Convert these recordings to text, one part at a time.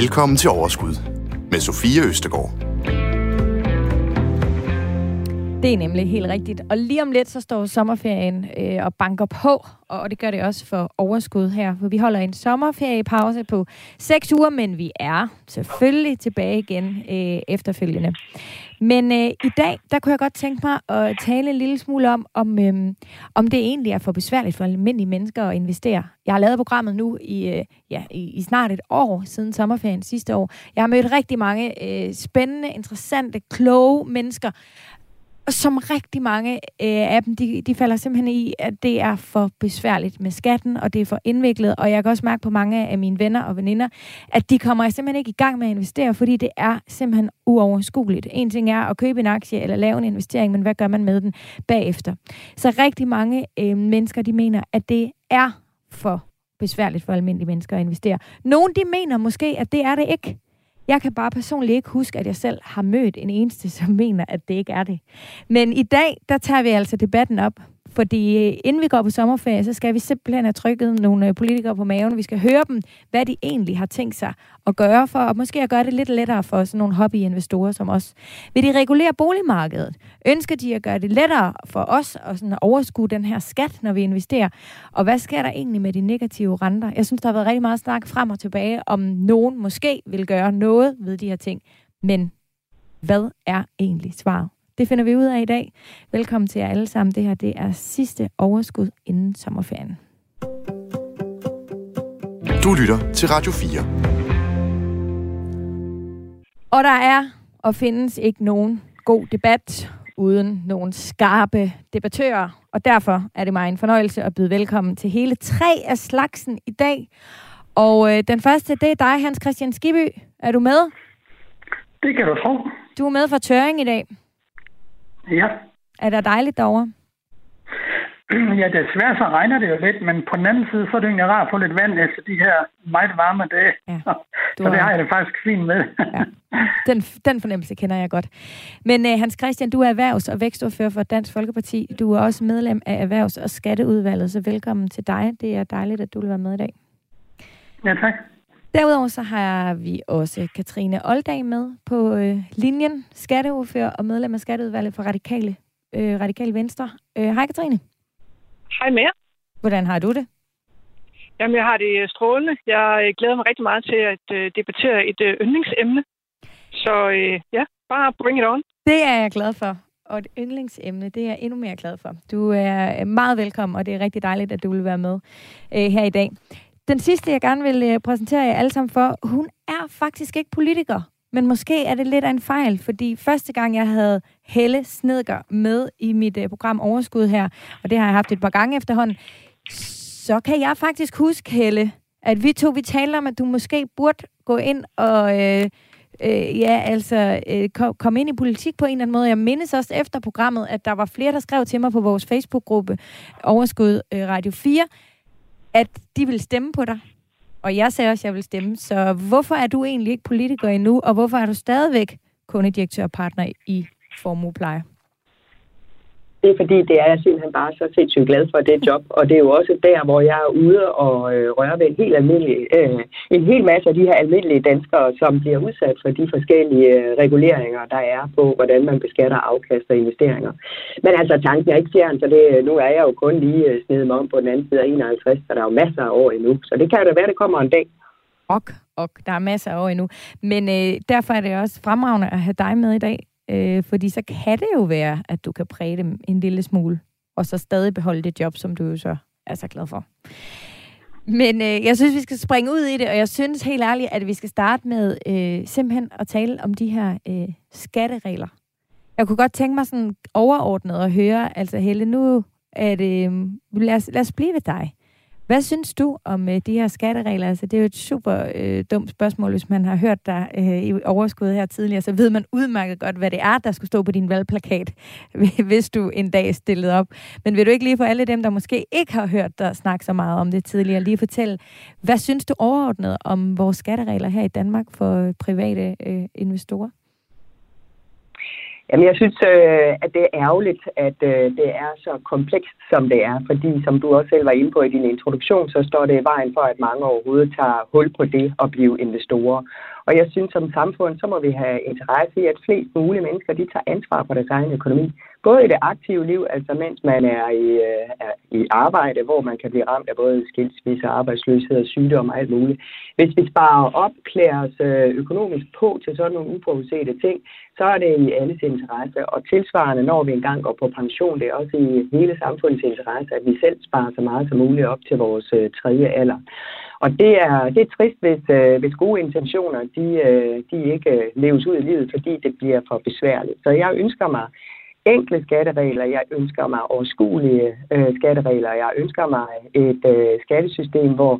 Velkommen til Overskud med Sofie Østegård. Det er nemlig helt rigtigt. Og lige om lidt, så står sommerferien øh, og banker på, og det gør det også for overskud her. For vi holder en sommerferiepause på seks uger, men vi er selvfølgelig tilbage igen øh, efterfølgende. Men øh, i dag, der kunne jeg godt tænke mig at tale en lille smule om, om, øh, om det egentlig er for besværligt for almindelige mennesker at investere. Jeg har lavet programmet nu i, øh, ja, i, i snart et år siden sommerferien sidste år. Jeg har mødt rigtig mange øh, spændende, interessante, kloge mennesker, som rigtig mange øh, af dem, de, de falder simpelthen i, at det er for besværligt med skatten, og det er for indviklet, og jeg kan også mærke på mange af mine venner og veninder, at de kommer simpelthen ikke i gang med at investere, fordi det er simpelthen uoverskueligt. En ting er at købe en aktie eller lave en investering, men hvad gør man med den bagefter? Så rigtig mange øh, mennesker, de mener, at det er for besværligt for almindelige mennesker at investere. Nogle, de mener måske, at det er det ikke. Jeg kan bare personligt ikke huske, at jeg selv har mødt en eneste, som mener, at det ikke er det. Men i dag, der tager vi altså debatten op fordi øh, inden vi går på sommerferie, så skal vi simpelthen have trykket nogle øh, politikere på maven. Vi skal høre dem, hvad de egentlig har tænkt sig at gøre for, og måske at gøre det lidt lettere for sådan nogle hobbyinvestorer som os. Vil de regulere boligmarkedet? Ønsker de at gøre det lettere for os at sådan overskue den her skat, når vi investerer? Og hvad sker der egentlig med de negative renter? Jeg synes, der har været rigtig meget snak frem og tilbage, om nogen måske vil gøre noget ved de her ting. Men hvad er egentlig svaret? Det finder vi ud af i dag. Velkommen til jer alle sammen. Det her det er sidste overskud inden sommerferien. Du lytter til Radio 4. Og der er og findes ikke nogen god debat uden nogen skarpe debattører. Og derfor er det mig en fornøjelse at byde velkommen til hele tre af slagsen i dag. Og øh, den første, det er dig, Hans Christian Skiby. Er du med? Det kan du tro. Du er med fra Tøring i dag. Ja. Er der dejligt derovre? Ja, desværre så regner det jo lidt, men på den anden side, så er det egentlig rart at få lidt vand efter de her meget varme dage. Ja, så det har jeg det faktisk fint med. ja. den, den fornemmelse kender jeg godt. Men uh, Hans Christian, du er erhvervs- og vækstordfører for Dansk Folkeparti. Du er også medlem af Erhvervs- og Skatteudvalget, så velkommen til dig. Det er dejligt, at du vil være med i dag. Ja, tak. Derudover så har vi også Katrine Oldag med på øh, linjen, skatteordfører og medlem af Skatteudvalget for Radikale, øh, Radikale Venstre. Øh, hej Katrine. Hej med Hvordan har du det? Jamen, jeg har det strålende. Jeg øh, glæder mig rigtig meget til at øh, debattere et øh, yndlingsemne. Så øh, ja, bare bring it on. Det er jeg glad for. Og et yndlingsemne, det er jeg endnu mere glad for. Du er meget velkommen, og det er rigtig dejligt, at du vil være med øh, her i dag. Den sidste, jeg gerne vil øh, præsentere jer alle sammen for, hun er faktisk ikke politiker. Men måske er det lidt af en fejl, fordi første gang, jeg havde Helle Snedger med i mit øh, program Overskud her, og det har jeg haft et par gange efterhånden, så kan jeg faktisk huske, Helle, at vi to, vi talte om, at du måske burde gå ind og... Øh, øh, ja, altså øh, kom, kom ind i politik på en eller anden måde. Jeg mindes også efter programmet, at der var flere, der skrev til mig på vores Facebook-gruppe Overskud øh, Radio 4, at de vil stemme på dig. Og jeg sagde også, at jeg vil stemme. Så hvorfor er du egentlig ikke politiker endnu, og hvorfor er du stadigvæk kundedirektør og partner i Formuepleje? Det er fordi, det er jeg simpelthen bare så sindssygt glad for, det job. Og det er jo også der, hvor jeg er ude og øh, røre ved en helt almindelig, øh, en hel masse af de her almindelige danskere, som bliver udsat for de forskellige øh, reguleringer, der er på, hvordan man beskatter afkast og investeringer. Men altså, tanken er ikke fjern, så det, øh, nu er jeg jo kun lige øh, snedet mig om på den anden side af 51, så der er jo masser af år endnu. Så det kan jo da være, det kommer en dag. Ok, ok, der er masser af år endnu. Men øh, derfor er det også fremragende at have dig med i dag, Øh, fordi så kan det jo være, at du kan præge dem en lille smule, og så stadig beholde det job, som du jo så er så glad for. Men øh, jeg synes, vi skal springe ud i det, og jeg synes helt ærligt, at vi skal starte med øh, simpelthen at tale om de her øh, skatteregler. Jeg kunne godt tænke mig sådan overordnet at høre, altså Helle, nu at øh, lad, os, lad os blive ved dig. Hvad synes du om øh, de her skatteregler? Altså, det er jo et super øh, dumt spørgsmål, hvis man har hørt dig øh, i overskud her tidligere, så ved man udmærket godt, hvad det er, der skulle stå på din valgplakat, hvis du en dag stillede op. Men vil du ikke lige for alle dem, der måske ikke har hørt dig snakke så meget om det tidligere, lige fortælle, hvad synes du overordnet om vores skatteregler her i Danmark for private øh, investorer? Jamen, jeg synes, øh, at det er ærgerligt, at øh, det er så komplekst, som det er. Fordi, som du også selv var inde på i din introduktion, så står det i vejen for, at mange overhovedet tager hul på det at blive investorer. Og jeg synes, som samfund, så må vi have interesse i, at flest mulige mennesker, de tager ansvar for deres egen økonomi. Både i det aktive liv, altså mens man er i, øh, er i arbejde, hvor man kan blive ramt af både skilsmisse, arbejdsløshed og sygdom og alt muligt. Hvis vi sparer op, klæder os øh, økonomisk på til sådan nogle uforudsete ting, så er det i alles interesse. Og tilsvarende, når vi engang går på pension, det er også i hele samfundets interesse, at vi selv sparer så meget som muligt op til vores øh, tredje alder. Og det er, det er trist, hvis, øh, hvis gode intentioner de, øh, de ikke øh, leves ud i livet, fordi det bliver for besværligt. Så jeg ønsker mig enkle skatteregler, jeg ønsker mig overskuelige øh, skatteregler, jeg ønsker mig et øh, skattesystem, hvor,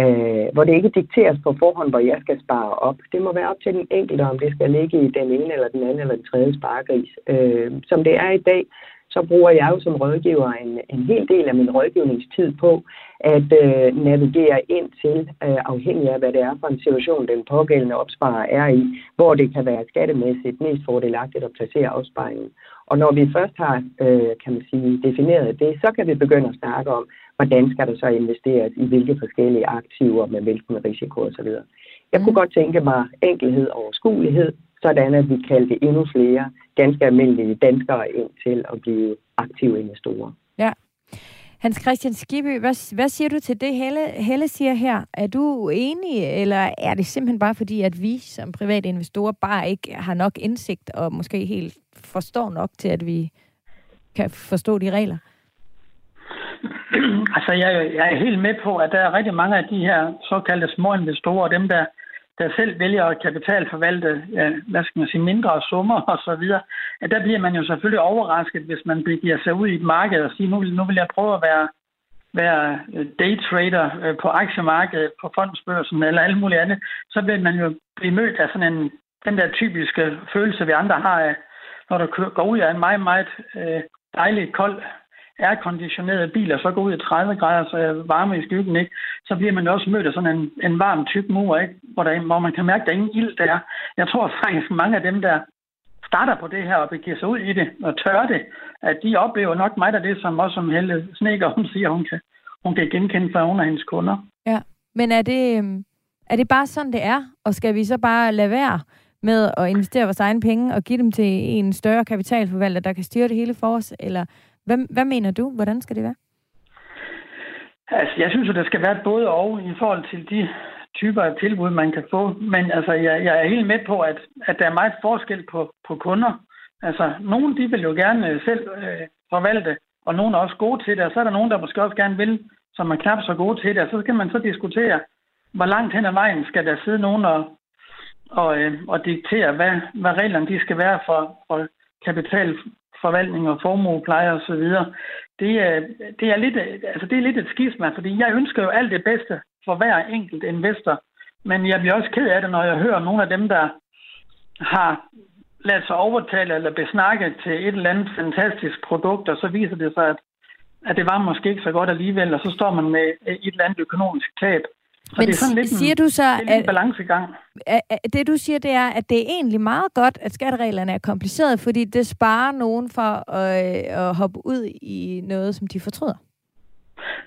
øh, hvor det ikke dikteres på forhånd, hvor jeg skal spare op. Det må være op til den enkelte, om det skal ligge i den ene eller den anden eller den tredje sparegris. Øh, som det er i dag, så bruger jeg jo som rådgiver en, en hel del af min rådgivningstid på at øh, navigere ind til, øh, afhængig af hvad det er for en situation, den pågældende opsparer er i, hvor det kan være skattemæssigt mest fordelagtigt at placere opsparingen. Og når vi først har, øh, kan man sige, defineret det, så kan vi begynde at snakke om, hvordan skal der så investeres i hvilke forskellige aktiver med hvilken risiko osv. Jeg kunne mm. godt tænke mig enkelhed og overskuelighed, sådan at vi kaldte endnu flere ganske almindelige danskere ind til at blive aktive investorer. Ja. Hans Christian Skibby, hvad, hvad siger du til det, Helle, Helle siger her? Er du enig, eller er det simpelthen bare fordi, at vi som private investorer bare ikke har nok indsigt og måske helt forstår nok til, at vi kan forstå de regler? Altså, jeg, jeg er helt med på, at der er rigtig mange af de her såkaldte små investorer, dem der der selv vælger at kapitalforvalte, ja, hvad skal man sige, mindre summer og så videre, at der bliver man jo selvfølgelig overrasket, hvis man begiver sig ud i et marked og siger, nu, nu vil jeg prøve at være, være øh, daytrader øh, på aktiemarkedet, på fondsbørsen eller alt muligt andet, så vil man jo blive mødt af sådan en, den der typiske følelse, vi andre har af, når du går ud af en meget, meget øh, dejlig kold airconditionerede biler så går ud i 30 graders øh, varme i skyggen, ikke? så bliver man også mødt af sådan en, en varm, tyk mur, ikke? Hvor, der, hvor man kan mærke, at der er ingen ild der. Jeg tror faktisk, mange af dem, der starter på det her og begiver sig ud i det og tør det, at de oplever nok meget af det, som også som Helle Sneker, hun siger, hun kan, hun kan genkende fra under hendes kunder. Ja, men er det, øhm, er det bare sådan, det er? Og skal vi så bare lade være med at investere vores egne penge og give dem til en større kapitalforvalter, der kan styre det hele for os? Eller hvad, hvad mener du? Hvordan skal det være? Altså, jeg synes jo, der skal være både og i forhold til de typer af tilbud, man kan få. Men altså, jeg, jeg er helt med på, at, at der er meget forskel på, på kunder. Altså, nogen de vil jo gerne selv øh, forvalte, og nogen er også gode til det, og så er der nogen, der måske også gerne vil, som er knap så gode til det, og så skal man så diskutere, hvor langt hen ad vejen skal der sidde nogen og, og, øh, og diktere, hvad, hvad reglerne de skal være for, for kapital, forvaltning og formuepleje og så videre. Det er, det er lidt, altså det er lidt et skisma, fordi jeg ønsker jo alt det bedste for hver enkelt investor. Men jeg bliver også ked af det, når jeg hører nogle af dem, der har ladet sig overtale eller besnakke til et eller andet fantastisk produkt, og så viser det sig, at, at det var måske ikke så godt alligevel, og så står man med et eller andet økonomisk tab. Så Men det er sådan lidt siger en, du så, det at, balancegang. At, at det du siger, det er, at det er egentlig meget godt, at skattereglerne er komplicerede, fordi det sparer nogen for at, at hoppe ud i noget, som de fortryder.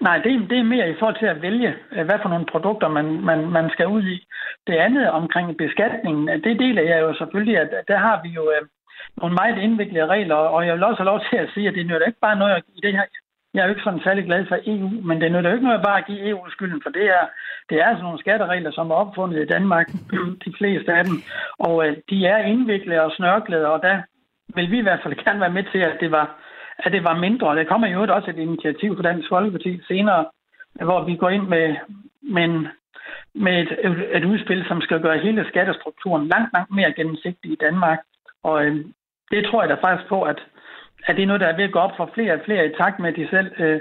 Nej, det, det er mere i forhold til at vælge, øh, hvad for nogle produkter man, man, man skal ud i. Det andet omkring beskatningen, det deler jeg jo selvfølgelig, at der har vi jo øh, nogle meget indviklede regler, og jeg vil også have lov til at sige, at det nytter ikke bare noget i det her jeg er jo ikke sådan særlig glad for EU, men det nytter jo ikke noget bare at give EU skylden, for det er, det er sådan nogle skatteregler, som er opfundet i Danmark, de fleste af dem, og øh, de er indviklede og snørklede, og der vil vi i hvert fald gerne være med til, at det var, at det var mindre. Der kommer jo også et initiativ fra Dansk Folkeparti senere, hvor vi går ind med, med, en, med et, et udspil, som skal gøre hele skattestrukturen langt, langt mere gennemsigtig i Danmark. Og øh, det tror jeg da faktisk på, at at det er noget, der er ved at gå op for flere og flere i takt med, at de selv øh,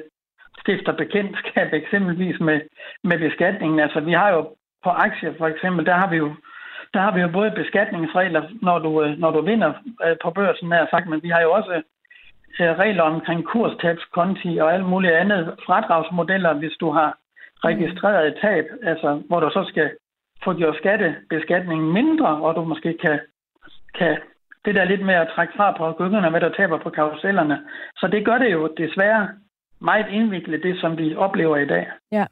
stifter bekendtskab eksempelvis med, med beskatningen. Altså vi har jo på aktier for eksempel, der har vi jo der har vi jo både beskatningsregler, når du, øh, når du vinder øh, på børsen, er sagt, men vi har jo også øh, regler omkring kurstabskonti og alt muligt andet fradragsmodeller, hvis du har registreret et tab, altså hvor du så skal få gjort skattebeskatningen mindre, og du måske kan, kan det der lidt med at trække fra på gyngerne, hvad der taber på karusellerne. Så det gør det jo desværre meget indviklet, det som vi oplever i dag. Ja.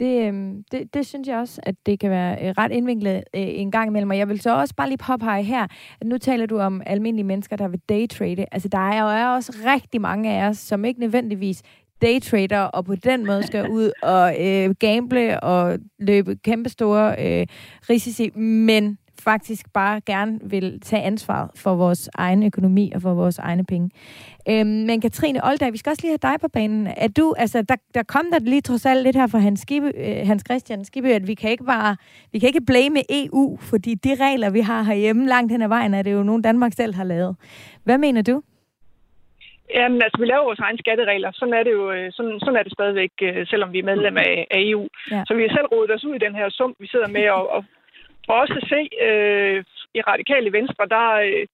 Det, øhm, det, det synes jeg også, at det kan være øh, ret indviklet øh, en gang imellem. Og jeg vil så også bare lige påpege her, at nu taler du om almindelige mennesker, der vil daytrade. Altså, der er jo også rigtig mange af os, som ikke nødvendigvis daytrader, og på den måde skal ud og øh, gamble og løbe kæmpestore øh, risici, men faktisk bare gerne vil tage ansvar for vores egen økonomi og for vores egne penge. Øhm, men Katrine Oldag, vi skal også lige have dig på banen. Er du, altså, der, der kom der lige trods alt lidt her fra Hans, Skibbe, øh, Hans Christian Skibbe, at vi kan ikke bare, vi kan ikke blame EU, fordi de regler, vi har herhjemme langt hen ad vejen, er det jo nogen Danmark selv har lavet. Hvad mener du? Jamen, altså, vi laver vores egne skatteregler. Sådan er det jo øh, sådan, sådan er det stadigvæk, øh, selvom vi er medlem af, af EU. Ja. Så vi har selv rodet os ud i den her sum, vi sidder med, og, og for os at se øh, i radikale venstre, der, øh,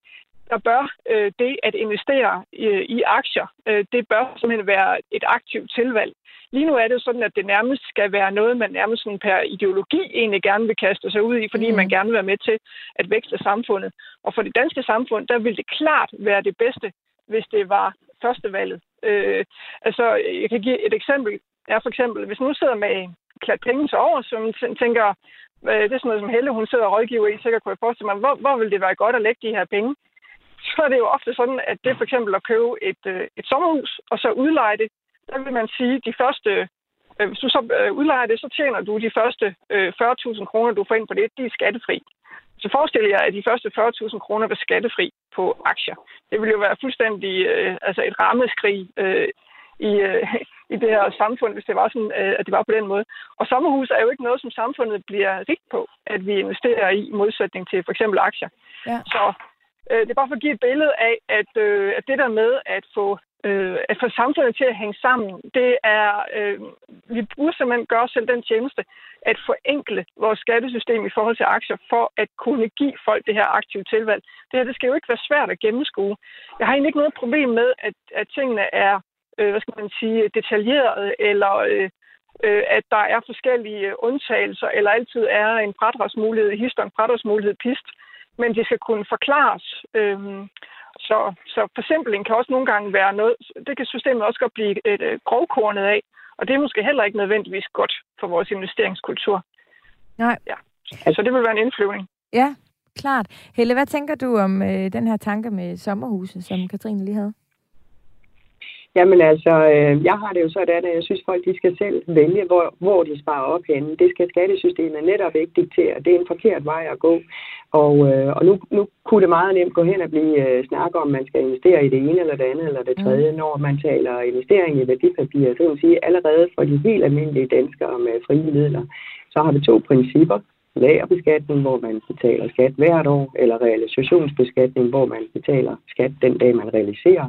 der bør øh, det at investere i, i aktier, øh, det bør simpelthen være et aktivt tilvalg. Lige nu er det sådan, at det nærmest skal være noget, man nærmest sådan per ideologi egentlig gerne vil kaste sig ud i, fordi mm. man gerne vil være med til at vækste samfundet. Og for det danske samfund, der vil det klart være det bedste, hvis det var førstevalget. Øh, altså, jeg kan give et eksempel. Er for eksempel, hvis nu sidder med klat penge til over, som tænker, øh, Øh, det er sådan noget som Helle, hun sidder og rådgiver i, sikkert kunne jeg forestille mig, hvor, hvor vil det være godt at lægge de her penge? Så er det jo ofte sådan, at det er for eksempel at købe et, øh, et sommerhus, og så udleje det. Der vil man sige, de første, øh, hvis du så udlejer det, så tjener du de første 40.000 kroner, du får ind på det, de er skattefri. Så forestil jer, at de første 40.000 kroner var skattefri på aktier. Det ville jo være fuldstændig øh, altså et rammeskrig øh, i, øh, i det her samfund, hvis det var sådan, øh, at det var på den måde. Og sommerhus er jo ikke noget, som samfundet bliver rigt på, at vi investerer i, modsætning til for eksempel aktier. Ja. Så øh, det er bare for at give et billede af, at, øh, at det der med at få øh, at få samfundet til at hænge sammen, det er, øh, vi burde simpelthen gøre selv den tjeneste, at forenkle vores skattesystem i forhold til aktier, for at kunne give folk det her aktive tilvalg. Det her, det skal jo ikke være svært at gennemskue. Jeg har egentlig ikke noget problem med, at, at tingene er, øh, hvad skal man sige, detaljeret, eller øh, øh, at der er forskellige undtagelser, eller altid er en fradragsmulighed, hister en fradragsmulighed pist, men det skal kunne forklares. Øh, så, så forsimpling kan også nogle gange være noget, det kan systemet også godt blive et, et grovkornet af, og det er måske heller ikke nødvendigvis godt for vores investeringskultur. Nej. Ja. Så det vil være en indflyvning. Ja, klart. Helle, hvad tænker du om øh, den her tanke med sommerhuse, som Katrine lige havde? Jamen altså, øh, jeg har det jo sådan, at jeg synes, folk de skal selv vælge, hvor, hvor de sparer op henne. Det skal skattesystemet netop ikke diktere. Det er en forkert vej at gå. Og, øh, og nu, nu kunne det meget nemt gå hen og blive øh, snakket om, man skal investere i det ene eller det andet eller det tredje, mm. når man taler investering i værdipapirer. Så vil man sige, allerede for de helt almindelige danskere med frie midler, så har vi to principper lagerbeskatning, hvor man betaler skat hvert år, eller realisationsbeskatning, hvor man betaler skat den dag, man realiserer.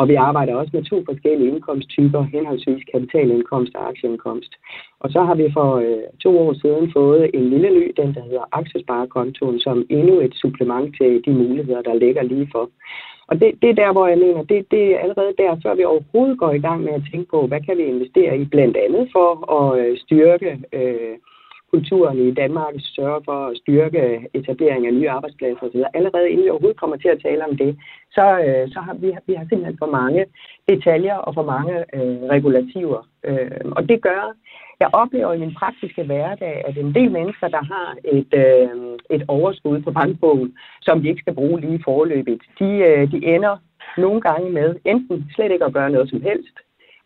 Og vi arbejder også med to forskellige indkomsttyper, henholdsvis kapitalindkomst og aktieindkomst. Og så har vi for øh, to år siden fået en lille ny, den der hedder aktiesparekontoen, som endnu et supplement til de muligheder, der ligger lige for. Og det, det er der, hvor jeg mener, det, det er allerede der, før vi overhovedet går i gang med at tænke på, hvad kan vi investere i, blandt andet for at øh, styrke øh, kulturen i Danmark sørger for at styrke etablering af nye arbejdspladser osv. Allerede inden vi overhovedet kommer til at tale om det, så, øh, så har vi, vi har simpelthen for mange detaljer og for mange øh, regulativer. Øh, og det gør, jeg oplever i min praktiske hverdag, at en del mennesker, der har et, øh, et overskud på bankbogen, som de ikke skal bruge lige forløbigt, de, øh, de ender nogle gange med enten slet ikke at gøre noget som helst,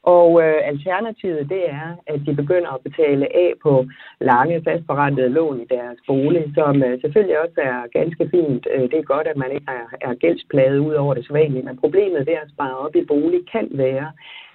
og øh, alternativet det er, at de begynder at betale af på lange fastforrentede lån i deres bolig, som øh, selvfølgelig også er ganske fint. Øh, det er godt, at man ikke er, er gældspladet ud over det sædvanlige, men problemet ved at spare op i bolig kan være,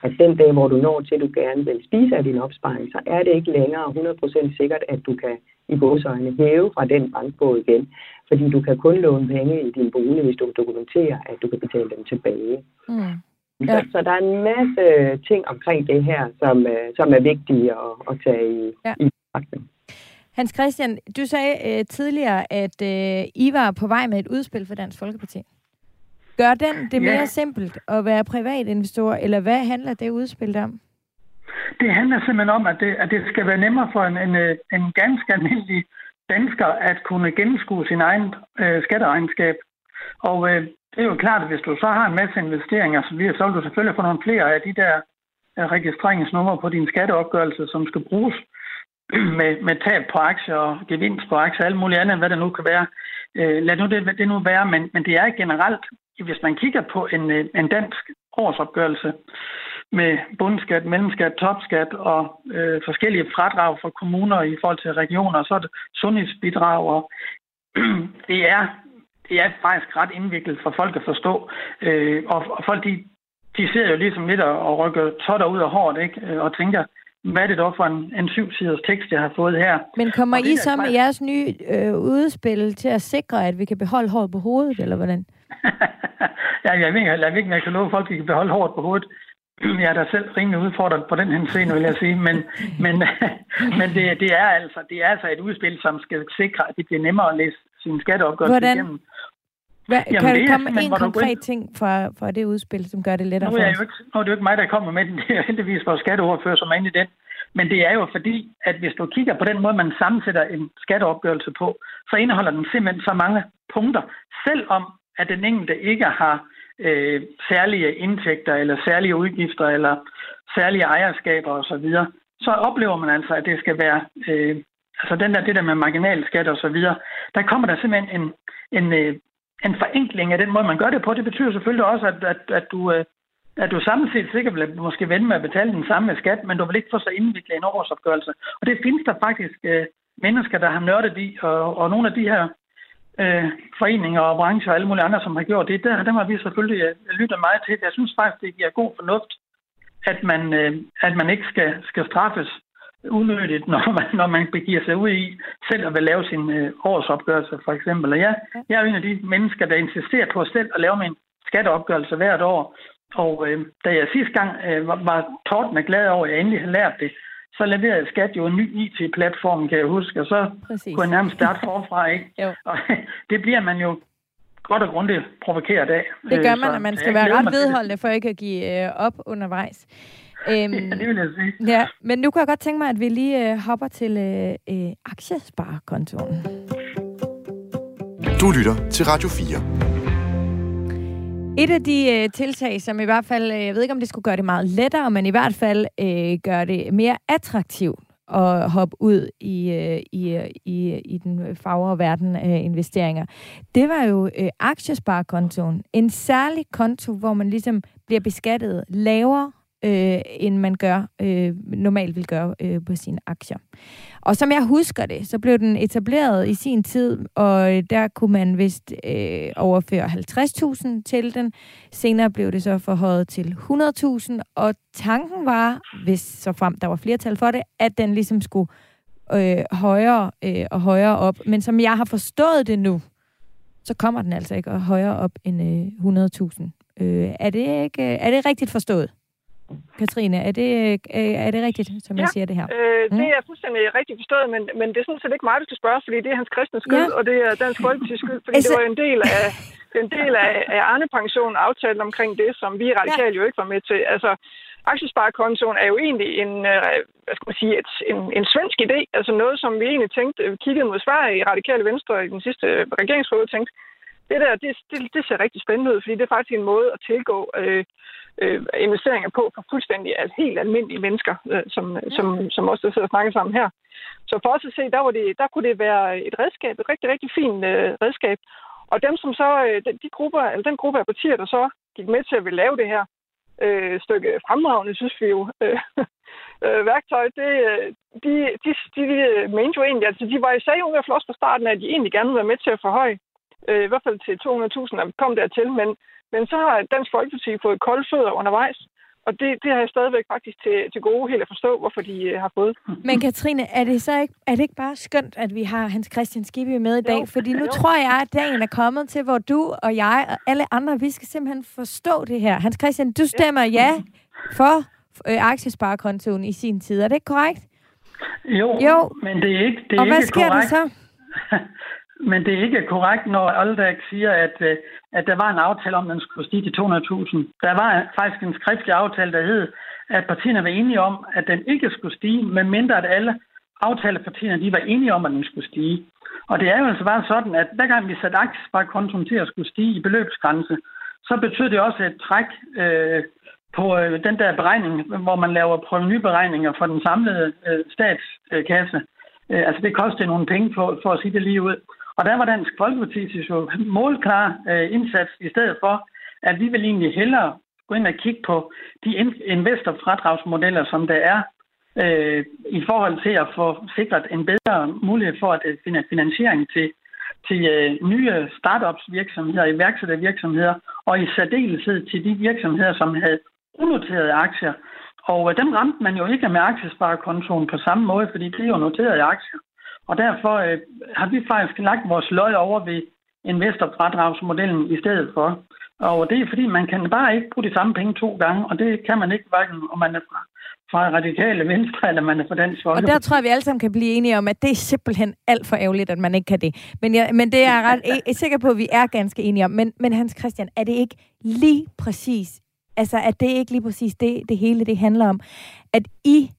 at den dag, hvor du når til, at du gerne vil spise af din opsparing, så er det ikke længere 100% sikkert, at du kan i godsøjne hæve fra den bankbog igen. Fordi du kan kun låne penge i din bolig, hvis du dokumenterer, at du kan betale dem tilbage. Mm. Ja. Så, så der er en masse ting omkring det her, som, øh, som er vigtige at, at tage i, ja. i betragtning. Hans Christian, du sagde øh, tidligere, at øh, I var på vej med et udspil for Dansk Folkeparti. Gør den det mere ja. simpelt at være privatinvestor, eller hvad handler det udspil om? Det handler simpelthen om, at det, at det skal være nemmere for en, en, øh, en ganske almindelig dansker at kunne gennemskue sin egen øh, skatteregnskab. Og øh, det er jo klart, at hvis du så har en masse investeringer, så, så vil du selvfølgelig få nogle flere af de der øh, registreringsnumre på din skatteopgørelse, som skal bruges med, med tab på aktier og gevinst på aktier og alt muligt andet, hvad det nu kan være. Øh, lad nu det, det nu være, men, men det er generelt, hvis man kigger på en, øh, en dansk årsopgørelse med bundskat, mellemskat, topskat og øh, forskellige fradrag for kommuner i forhold til regioner, så er det sundhedsbidrag, og det er, det er faktisk ret indviklet for folk at forstå. Øh, og, og folk, de, de ser jo ligesom lidt og, og rykker totter ud af hårdt, ikke? Øh, og tænker, hvad er det dog for en, en syv-siders tekst, jeg har fået her? Men kommer I så med jeres nye øh, udspil til at sikre, at vi kan beholde håret på hovedet, eller hvordan? ja, jeg ved, jeg ved ikke, jeg kan love folk, at de kan beholde håret på hovedet. Jeg er da selv rimelig udfordret på den henseende, vil jeg sige. Men, men, men det, det, er altså, det er altså et udspil, som skal sikre, at det bliver nemmere at læse sin skatteopgørelse Hvordan? igennem. Hvad, Jamen, kan du komme med en konkret ind... ting fra, fra det udspil, som gør det lettere nu er for os? Jo ikke, nu er det jo ikke mig, der kommer med den. Det er heldigvis vores skatteordfører, som er inde i den. Men det er jo fordi, at hvis du kigger på den måde, man sammensætter en skatteopgørelse på, så indeholder den simpelthen så mange punkter. Selvom at den enkelte ikke har øh, særlige indtægter eller særlige udgifter eller særlige ejerskaber osv., så, så oplever man altså, at det skal være, øh, altså den der, det der med marginalskat og så videre, der kommer der simpelthen en, en, øh, en forenkling af den måde, man gør det på. Det betyder selvfølgelig også, at, at, at du, øh, at du samlet set sikkert vil måske vende med at betale den samme skat, men du vil ikke få så indviklet en årsopgørelse. Og det findes der faktisk øh, mennesker, der har nørdet i, og, og nogle af de her øh, foreninger og brancher og alle mulige andre, som har gjort det, der, dem har vi selvfølgelig øh, lyttet meget til. Jeg synes faktisk, det giver god fornuft, at man, øh, at man ikke skal, skal straffes unødigt, når man, når man begiver sig ud i selv at vil lave sin øh, årsopgørelse, for eksempel. Og jeg, jeg er en af de mennesker, der insisterer på selv at lave min skatteopgørelse hvert år. Og øh, da jeg sidste gang øh, var, var tårtende glad over, at jeg endelig havde lært det, så leverede Skat jo en ny IT-platform, kan jeg huske, og så Præcis. kunne jeg nærmest starte forfra, ikke? og det bliver man jo godt og grundigt provokeret af. Det gør man, så, at man skal være ret vedholdende for ikke at give øh, op undervejs. Øhm, ja, det vil jeg sige. Ja, men nu kan jeg godt tænke mig, at vi lige øh, hopper til øh, øh, aktiesparekontoen. Du lytter til Radio 4. Et af de øh, tiltag, som i hvert fald, øh, jeg ved ikke om det skulle gøre det meget lettere, men i hvert fald øh, gør det mere attraktivt at hoppe ud i, øh, i, øh, i, i den fagre verden af investeringer. Det var jo øh, aktiesparekontoen. En særlig konto, hvor man ligesom bliver beskattet lavere øh, end man gør øh, normalt vil gøre øh, på sine aktier. Og som jeg husker det, så blev den etableret i sin tid, og der kunne man vist øh, overføre 50.000 til den. Senere blev det så forhøjet til 100.000, og tanken var, hvis så frem der var flertal for det, at den ligesom skulle øh, højere øh, og højere op. Men som jeg har forstået det nu, så kommer den altså ikke højere op end øh, 100.000. Øh, er, det ikke, øh, er det rigtigt forstået? Katrine, er det, øh, er det rigtigt, som ja, jeg siger det her? Øh, mm. det er fuldstændig rigtigt forstået, men, men det er sådan set ikke mig, du skal spørge, fordi det er hans kristne skyld, ja. og det er Dansk Folkeparti's skyld, fordi altså... det var en del af, en del af, af Arne-pensionen aftalt omkring det, som vi radikale ja. jo ikke var med til. Altså, aktiesparekontoen er jo egentlig en, øh, hvad skal man sige, et, en, en svensk idé, altså noget, som vi egentlig tænkte, kiggede mod Sverige i Radikale Venstre i den sidste regeringsperiode, tænkte, det der, det, det, det ser rigtig spændende ud, fordi det er faktisk en måde at tilgå øh, øh, investeringer på for fuldstændig altså helt almindelige mennesker, øh, som, ja. som, som også der sidder og snakker sammen her. Så for os at se, der, var det, der kunne det være et redskab, et rigtig, rigtig fint øh, redskab. Og dem, som så, øh, de, de grupper, eller den gruppe af partier, der så gik med til at ville lave det her øh, stykke fremragende, synes vi jo, øh, øh, værktøj, det, øh, de, de, de, de mente jo egentlig, altså de var i sag unge flot fra starten, at de egentlig gerne ville være med til at forhøje, øh, i hvert fald til 200.000, når vi kom dertil, men men så har Dansk Folkeparti fået kolde fødder undervejs, og det, det har jeg stadigvæk faktisk til, til gode helt at forstå, hvorfor de uh, har fået. Men Katrine, er det så ikke, er det ikke bare skønt, at vi har Hans Christian Skibby med i dag? Jo. Fordi nu jo. tror jeg, at dagen er kommet til, hvor du og jeg og alle andre, vi skal simpelthen forstå det her. Hans Christian, du stemmer ja, ja for øh, aktiesparekontoen i sin tid. Er det ikke korrekt? Jo, jo. men det er ikke det er Og hvad ikke sker korrekt. der så? Men det er ikke korrekt, når Aldag siger, at, øh, at der var en aftale om, at den skulle stige til 200.000. Der var faktisk en skriftlig aftale, der hed, at partierne var enige om, at den ikke skulle stige, medmindre at alle aftalepartierne de var enige om, at den skulle stige. Og det er jo altså bare sådan, at hver gang vi satte aktiesparekontoen til at skulle stige i beløbsgrænse, så betyder det også et træk øh, på øh, den der beregning, hvor man laver provenyberegninger for den samlede øh, statskasse. Øh, altså det koster nogle penge for, for at sige det lige ud. Og der var Dansk Folkeparti så målklar øh, indsats i stedet for, at vi vil egentlig hellere gå ind og kigge på de investorfradragsmodeller, som der er øh, i forhold til at få sikret en bedre mulighed for at øh, finde finansiering til, til øh, nye startups virksomheder, iværksættervirksomheder, og i særdeleshed til de virksomheder, som havde unoterede aktier. Og øh, dem ramte man jo ikke med aktiesparekontoen på samme måde, fordi det er jo noterede aktier. Og derfor øh, har vi faktisk lagt vores løg over ved investorfradragsmodellen i stedet for. Og det er fordi, man kan bare ikke bruge de samme penge to gange, og det kan man ikke, hverken om man er fra, fra radikale venstre, eller man er fra dansk Og der tror jeg, vi alle sammen kan blive enige om, at det er simpelthen alt for ærgerligt, at man ikke kan det. Men, jeg, men det er jeg ret jeg er sikker på, at vi er ganske enige om. Men, men Hans Christian, er det ikke lige præcis, altså at det ikke lige præcis det, det hele det handler om, at I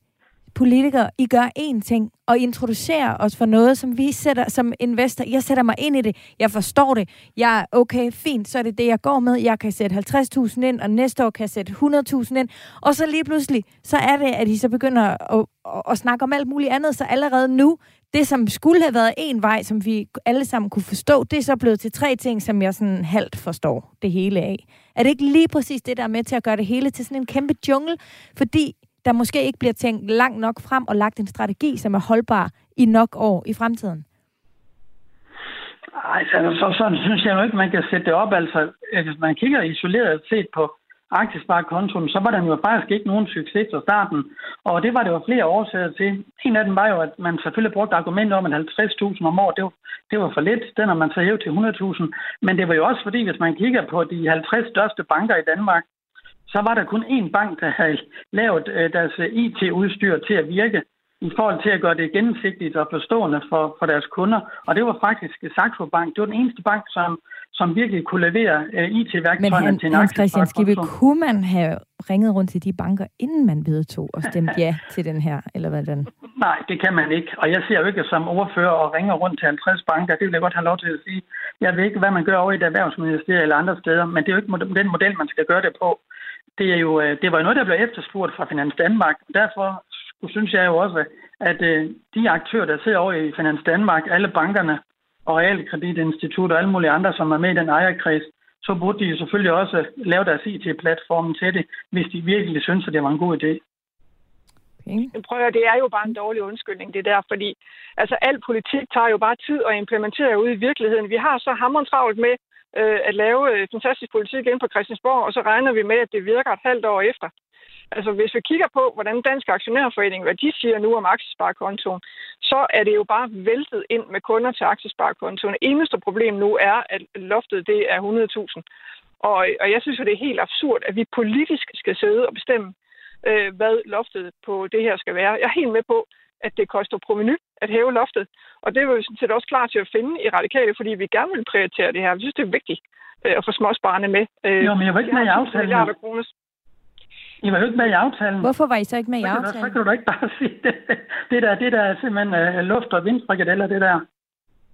politikere, I gør én ting, og introducerer os for noget, som vi sætter som investor. Jeg sætter mig ind i det. Jeg forstår det. Jeg er okay, fint, så er det det, jeg går med. Jeg kan sætte 50.000 ind, og næste år kan jeg sætte 100.000 ind. Og så lige pludselig, så er det, at I så begynder at, at, at snakke om alt muligt andet. Så allerede nu, det som skulle have været en vej, som vi alle sammen kunne forstå, det er så blevet til tre ting, som jeg sådan halvt forstår det hele af. Er det ikke lige præcis det, der er med til at gøre det hele til sådan en kæmpe jungle? Fordi der måske ikke bliver tænkt langt nok frem og lagt en strategi, som er holdbar i nok år i fremtiden? Ej, så, så, sådan synes jeg jo ikke, man kan sætte det op. Altså, hvis man kigger isoleret set på aktiesparekontoen, så var den jo faktisk ikke nogen succes fra starten. Og det var det jo flere årsager til. En af dem var jo, at man selvfølgelig brugte argumentet om, at 50.000 om året, det var, det var for lidt. Den har man så hævet til 100.000. Men det var jo også fordi, hvis man kigger på de 50 største banker i Danmark, så var der kun én bank, der havde lavet øh, deres øh, IT-udstyr til at virke i forhold til at gøre det gennemsigtigt og forstående for, for deres kunder. Og det var faktisk Saxo Bank. Det var den eneste bank, som, som virkelig kunne levere uh, IT-værktøjerne til en Hans Christian Skive, kunne man have ringet rundt til de banker, inden man vedtog og stemte ja til den her, eller hvordan? Nej, det kan man ikke. Og jeg ser jo ikke som ordfører og ringer rundt til 50 banker. Det vil jeg godt have lov til at sige. Jeg ved ikke, hvad man gør over i det erhvervsministeriet eller andre steder, men det er jo ikke den model, man skal gøre det på det, er jo, øh, det var jo noget, der blev efterspurgt fra Finans Danmark. Derfor synes jeg jo også, at øh, de aktører, der sidder over i Finans Danmark, alle bankerne og realkreditinstitutter og alle mulige andre, som er med i den ejerkreds, så burde de selvfølgelig også lave deres IT-platform til det, hvis de virkelig synes, at det var en god idé. Okay. Prøv at det er jo bare en dårlig undskyldning, det der, fordi altså, al politik tager jo bare tid at implementere ud i virkeligheden. Vi har så hammerende travlt med øh, at lave øh, fantastisk politik ind på Christiansborg, og så regner vi med, at det virker et halvt år efter. Altså, hvis vi kigger på, hvordan Dansk Aktionærforening, hvad de siger nu om aktiesparekontoen, så er det jo bare væltet ind med kunder til aktiesparekontoen. Eneste problem nu er, at loftet det er 100.000. Og, og jeg synes jo, det er helt absurd, at vi politisk skal sidde og bestemme, øh, hvad loftet på det her skal være. Jeg er helt med på, at det koster proveny at hæve loftet. Og det er vi sådan set også klar til at finde i radikale, fordi vi gerne vil prioritere det her. Vi synes, det er vigtigt øh, at få småsparerne med. Øh, jo, men jeg var ikke med i aftalen. I var jo ikke med i aftalen. Hvorfor var I så ikke med i aftalen? Så kan du da ikke bare sige det. Det der, det der er simpelthen uh, luft- og vindfrikadeller, det der.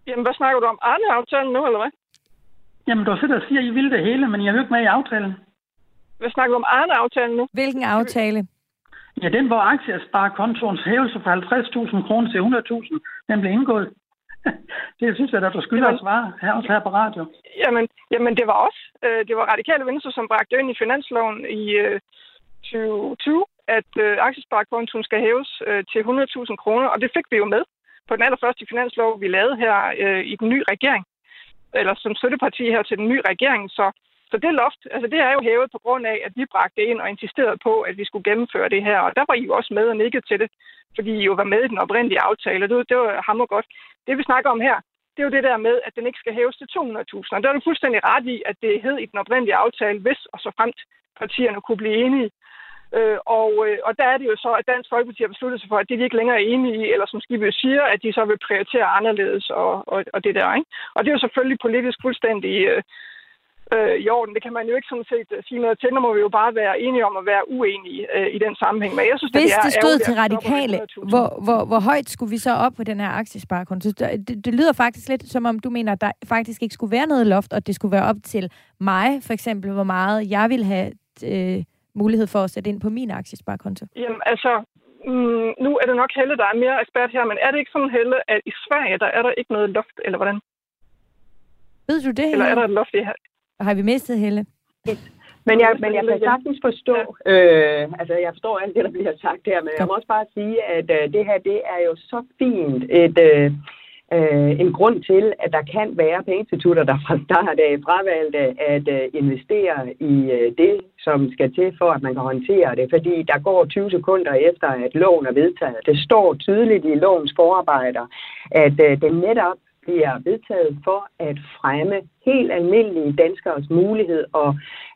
Jamen, hvad snakker du om? Arne-aftalen nu, eller hvad? Jamen, du sidder og siger, at I vil det hele, men jeg er jo ikke med i aftalen. Hvad snakker du om Arne-aftalen nu? Hvilken aftale? Ja, den hvor aktiesparekontoens hævelse fra 50.000 kroner til 100.000, den blev indgået. det synes jeg, at du skylder at svare her, også her på radio. Jamen, jamen det var også. Øh, det var radikale venstre, som bragte ind i finansloven i øh, 2020, at øh, aktiesparekontoen skal hæves øh, til 100.000 kroner, og det fik vi jo med på den allerførste finanslov, vi lavede her øh, i den nye regering, eller som støtteparti her til den nye regering. Så så det loft, altså det er jo hævet på grund af, at vi bragte ind og insisterede på, at vi skulle gennemføre det her. Og der var I jo også med og nikket til det, fordi I jo var med i den oprindelige aftale. Det, det var hammer godt. Det vi snakker om her, det er jo det der med, at den ikke skal hæves til 200.000. Og der er du fuldstændig ret i, at det hed i den oprindelige aftale, hvis og så fremt partierne kunne blive enige. Øh, og, øh, og der er det jo så, at Dansk Folkeparti har besluttet sig for, at det de ikke længere er enige i, eller som Skibø siger, at de så vil prioritere anderledes og, og, og det der. Ikke? Og det er jo selvfølgelig politisk fuldstændig øh, øh, i orden. Det kan man jo ikke sådan set øh, sige noget til. Nu må vi jo bare være enige om at være uenige øh, i den sammenhæng. Men jeg synes, Hvis det, det stod til radikale, hvor, hvor, hvor højt skulle vi så op på den her aktiesparekonto? Det, det lyder faktisk lidt som om, du mener, at der faktisk ikke skulle være noget loft, og det skulle være op til mig, for eksempel, hvor meget jeg vil have øh, mulighed for at sætte ind på min aktiesparekonto. Jamen altså, mm, nu er det nok Helle, der er mere ekspert her, men er det ikke sådan, Helle, at i Sverige, der er der ikke noget loft, eller hvordan? Ved du det? Eller er der et loft i her? Har vi mistet Helle? Men jeg, men jeg kan sagtens forstå, øh, altså jeg forstår alt det, der bliver sagt her, men jeg må også bare sige, at øh, det her, det er jo så fint et, øh, øh, en grund til, at der kan være pengeinstitutter, der fra start af fravalgte at øh, investere i øh, det, som skal til for, at man kan håndtere det. Fordi der går 20 sekunder efter, at loven er vedtaget. Det står tydeligt i lovens forarbejder, at øh, det netop bliver vedtaget for at fremme helt almindelige danskers mulighed og,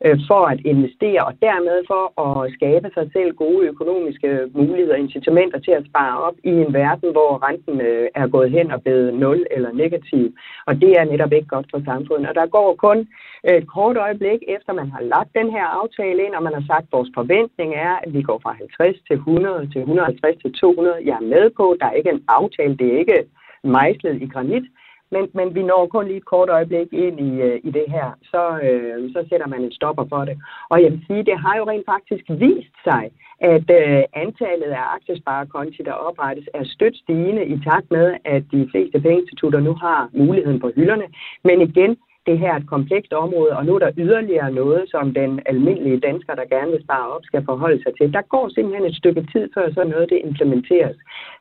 øh, for at investere, og dermed for at skabe sig selv gode økonomiske muligheder og incitamenter til at spare op i en verden, hvor renten øh, er gået hen og blevet nul eller negativ. Og det er netop ikke godt for samfundet. Og der går kun et kort øjeblik efter, man har lagt den her aftale ind, og man har sagt, at vores forventning er, at vi går fra 50 til 100 til 150 til 200. Jeg er med på, at der er ikke en aftale, det er ikke mejslet i granit, men, men vi når kun lige et kort øjeblik ind i, øh, i det her, så, øh, så sætter man en stopper for det. Og jeg vil sige, det har jo rent faktisk vist sig, at øh, antallet af aktiesparekonti, der oprettes, er stødt stigende i takt med, at de fleste pengeinstitutter nu har muligheden på hylderne. Men igen, det her er et komplekst område, og nu er der yderligere noget, som den almindelige dansker, der gerne vil spare op, skal forholde sig til. Der går simpelthen et stykke tid, før så noget det implementeres.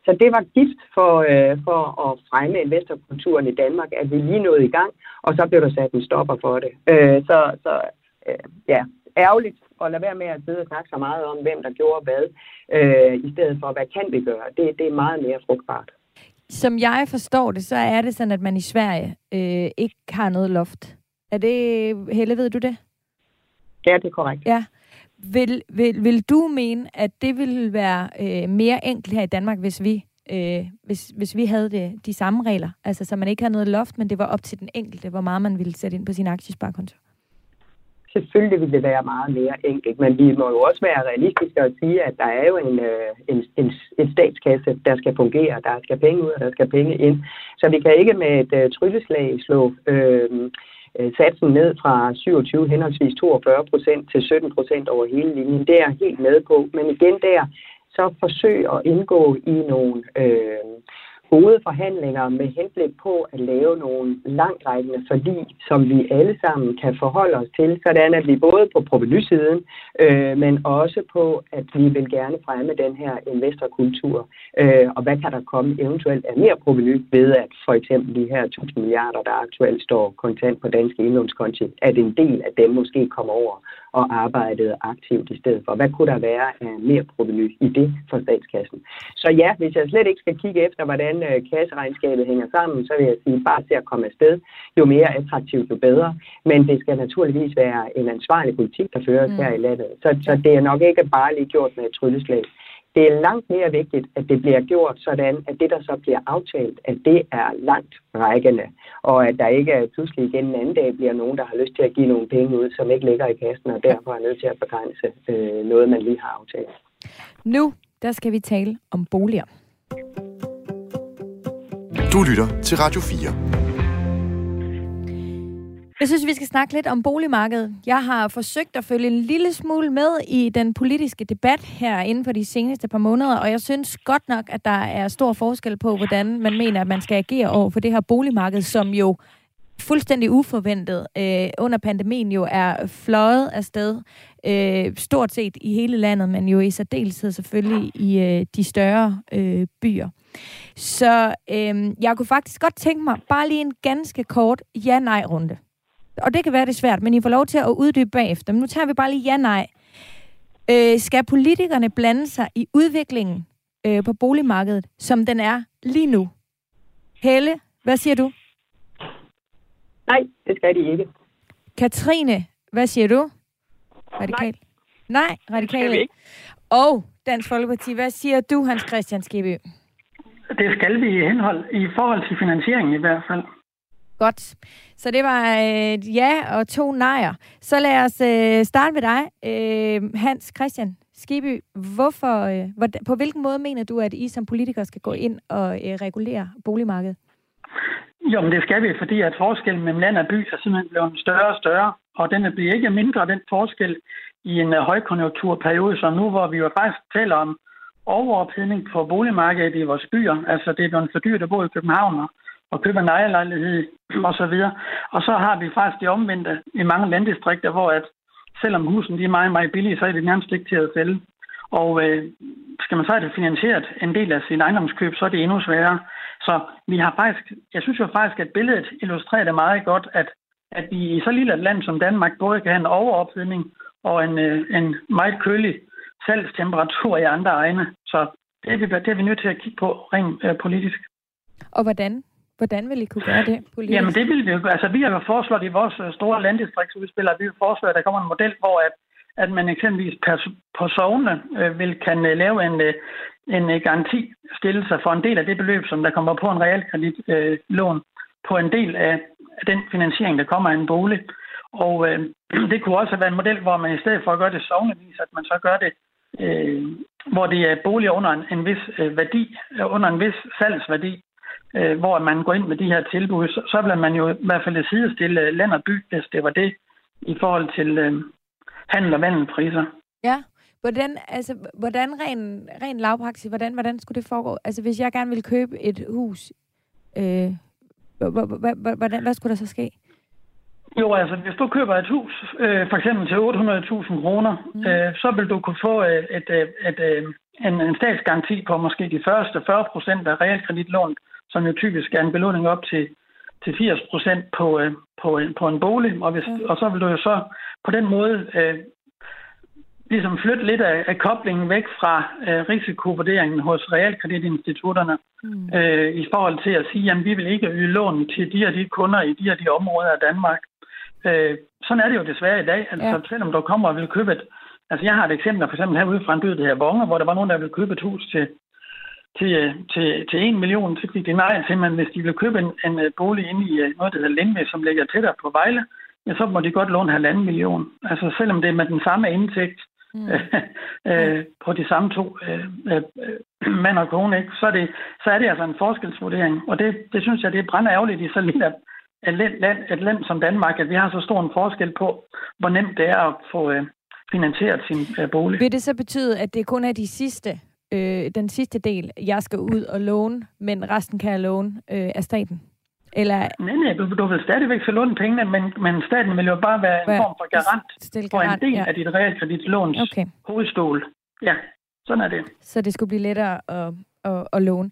Så det var gift for, øh, for at fremme investorkulturen i Danmark, at vi lige nåede i gang, og så blev der sat en stopper for det. Øh, så så øh, ja, ærgerligt at lade være med at sidde og snakke så meget om, hvem der gjorde hvad, øh, i stedet for, hvad kan vi gøre. Det, det er meget mere frugtbart. Som jeg forstår det, så er det sådan, at man i Sverige øh, ikke har noget loft. Er det, Helle, ved du det? Ja, det er korrekt. Ja. Vil, vil, vil du mene, at det ville være øh, mere enkelt her i Danmark, hvis vi, øh, hvis, hvis vi havde det, de samme regler? Altså, så man ikke havde noget loft, men det var op til den enkelte, hvor meget man ville sætte ind på sin aktiesparekonto? Selvfølgelig vil det være meget mere enkelt, men vi må jo også være realistiske og sige, at der er jo en, øh, en, en, en statskasse, der skal fungere. Der skal penge ud, og der skal penge ind. Så vi kan ikke med et uh, trylleslag slå øh, øh, satsen ned fra 27 henholdsvis 42 procent til 17 procent over hele linjen. Det er helt med på. Men igen der, så forsøg at indgå i nogle øh, gode forhandlinger med henblik på at lave nogle langtrækkende forlig, som vi alle sammen kan forholde os til, sådan at vi både på provenysiden, øh, men også på, at vi vil gerne fremme den her investorkultur, øh, og hvad kan der komme eventuelt af mere proveny ved, at for eksempel de her 1000 milliarder, der aktuelt står kontant på danske indlånskonti, at en del af dem måske kommer over og arbejdede aktivt i stedet for. Hvad kunne der være af mere proveny i det for statskassen? Så ja, hvis jeg slet ikke skal kigge efter, hvordan øh, kasseregnskabet hænger sammen, så vil jeg sige, bare til at komme afsted, jo mere attraktivt, jo bedre. Men det skal naturligvis være en ansvarlig politik, der føres mm. her i landet. Så, så det er nok ikke bare lige gjort med et trylleslag. Det er langt mere vigtigt, at det bliver gjort sådan, at det, der så bliver aftalt, at det er langt rækkende, og at der ikke pludselig igen en anden dag bliver nogen, der har lyst til at give nogle penge ud, som ikke ligger i kassen, og derfor er nødt til at begrænse øh, noget, man lige har aftalt. Nu, der skal vi tale om boliger. Du lytter til Radio 4. Jeg synes, vi skal snakke lidt om boligmarkedet. Jeg har forsøgt at følge en lille smule med i den politiske debat her inden for de seneste par måneder, og jeg synes godt nok, at der er stor forskel på, hvordan man mener, at man skal agere over for det her boligmarked, som jo fuldstændig uforventet øh, under pandemien jo er fløjet afsted øh, stort set i hele landet, men jo i særdeleshed selvfølgelig i øh, de større øh, byer. Så øh, jeg kunne faktisk godt tænke mig bare lige en ganske kort ja-nej-runde og det kan være det svært, men I får lov til at uddybe bagefter. Men nu tager vi bare lige ja-nej. Øh, skal politikerne blande sig i udviklingen øh, på boligmarkedet, som den er lige nu? Helle, hvad siger du? Nej, det skal de ikke. Katrine, hvad siger du? Radikal. Nej. Nej, radikale. Og Dansk Folkeparti, hvad siger du, Hans Christian Skibby? Det skal vi i henhold, i forhold til finansieringen i hvert fald. Godt. Så det var et øh, ja og to nejer. Så lad os øh, starte med dig, øh, Hans Christian Skiby. Hvorfor, øh, hvor, på hvilken måde mener du, at I som politikere skal gå ind og øh, regulere boligmarkedet? Jo, men det skal vi, fordi at forskellen mellem land og by er simpelthen blevet større og større, og den bliver ikke mindre, den forskel i en øh, højkonjunkturperiode som nu, hvor vi jo faktisk taler om overophedning på boligmarkedet i vores byer. Altså, det er blevet for dyrt at bo i København og, købe en ejerlejlighed og så videre. Og så har vi faktisk det omvendte i mange landdistrikter, hvor at selvom husen de er meget, meget billige, så er det nærmest ikke til at sælge. Og øh, skal man så have det finansieret en del af sin ejendomskøb, så er det endnu sværere. Så vi har faktisk, jeg synes jo faktisk, at billedet illustrerer det meget godt, at, at vi i så lille et land som Danmark både kan have en overophedning og en, øh, en meget kølig salgstemperatur i andre egne. Så det er, vi, det er vi nødt til at kigge på rent øh, politisk. Og hvordan? Hvordan vil I kunne gøre det politisk? Jamen det vil vi jo. Altså vi har jo foreslået i vores øh, store landdistriktsudspil, at vi vil foreslå, at der kommer en model, hvor at, at man eksempelvis på sovne øh, vil kan øh, lave en, øh, en øh, garanti stille sig for en del af det beløb, som der kommer på en realkreditlån, øh, på en del af den finansiering, der kommer af en bolig. Og øh, det kunne også være en model, hvor man i stedet for at gøre det sovnevis, at man så gør det, øh, hvor det er boliger under en, en vis øh, værdi, øh, under en vis salgsværdi, øh, hvor man går ind med de her tilbud, så, så bliver man jo i hvert fald sidestille land og by, hvis det var det, i forhold til øh, handel og vandelpriser. Ja, hvordan, altså, hvordan ren, ren lavpraksis, hvordan, hvordan skulle det foregå? Altså, hvis jeg gerne ville købe et hus, øh, hvordan, hvad skulle der så ske? Jo, altså hvis du køber et hus, øh, for eksempel til 800.000 kroner, mm. øh, så vil du kunne få et, et, et, et, en, en statsgaranti på måske de første 40 procent af realkreditlån, som jo typisk er en belåning op til, til 80 procent på, øh, på, på en bolig. Og, hvis, mm. og så vil du jo så på den måde øh, ligesom flytte lidt af, af koblingen væk fra øh, risikovurderingen hos realkreditinstitutterne mm. øh, i forhold til at sige, at vi vil ikke yde lån til de og de kunder i de og de områder af Danmark. Øh, sådan er det jo desværre i dag. Altså, ja. selvom du kommer og vil købe et... Altså, jeg har et eksempel for eksempel herude fra en by, der her Vonge, hvor der var nogen, der ville købe et hus til, til, til, til 1 million, så fik de nej til, men hvis de vil købe en, en øh, bolig inde i øh, noget, der hedder Lindve, som ligger tættere på Vejle, ja, så må de godt låne halvanden million. Altså selvom det er med den samme indtægt mm. øh, på de samme to øh, øh, mand og kone, ikke? Så, er det, så er det altså en forskelsvurdering. Og det, det synes jeg, det er brænder ærgerligt i så lille et land, et land som Danmark, at vi har så stor en forskel på, hvor nemt det er at få øh, finansieret sin øh, bolig. Vil det så betyde, at det kun er de sidste, øh, den sidste del, jeg skal ud og låne, men resten kan jeg låne øh, af staten? Eller... Nej, nej, du, du vil stadigvæk så låne pengene, men, men staten vil jo bare være en form for garant, garant for en del ja. af dit realkreditlåns okay. hovedstol. Ja, sådan er det. Så det skulle blive lettere at, at, at låne.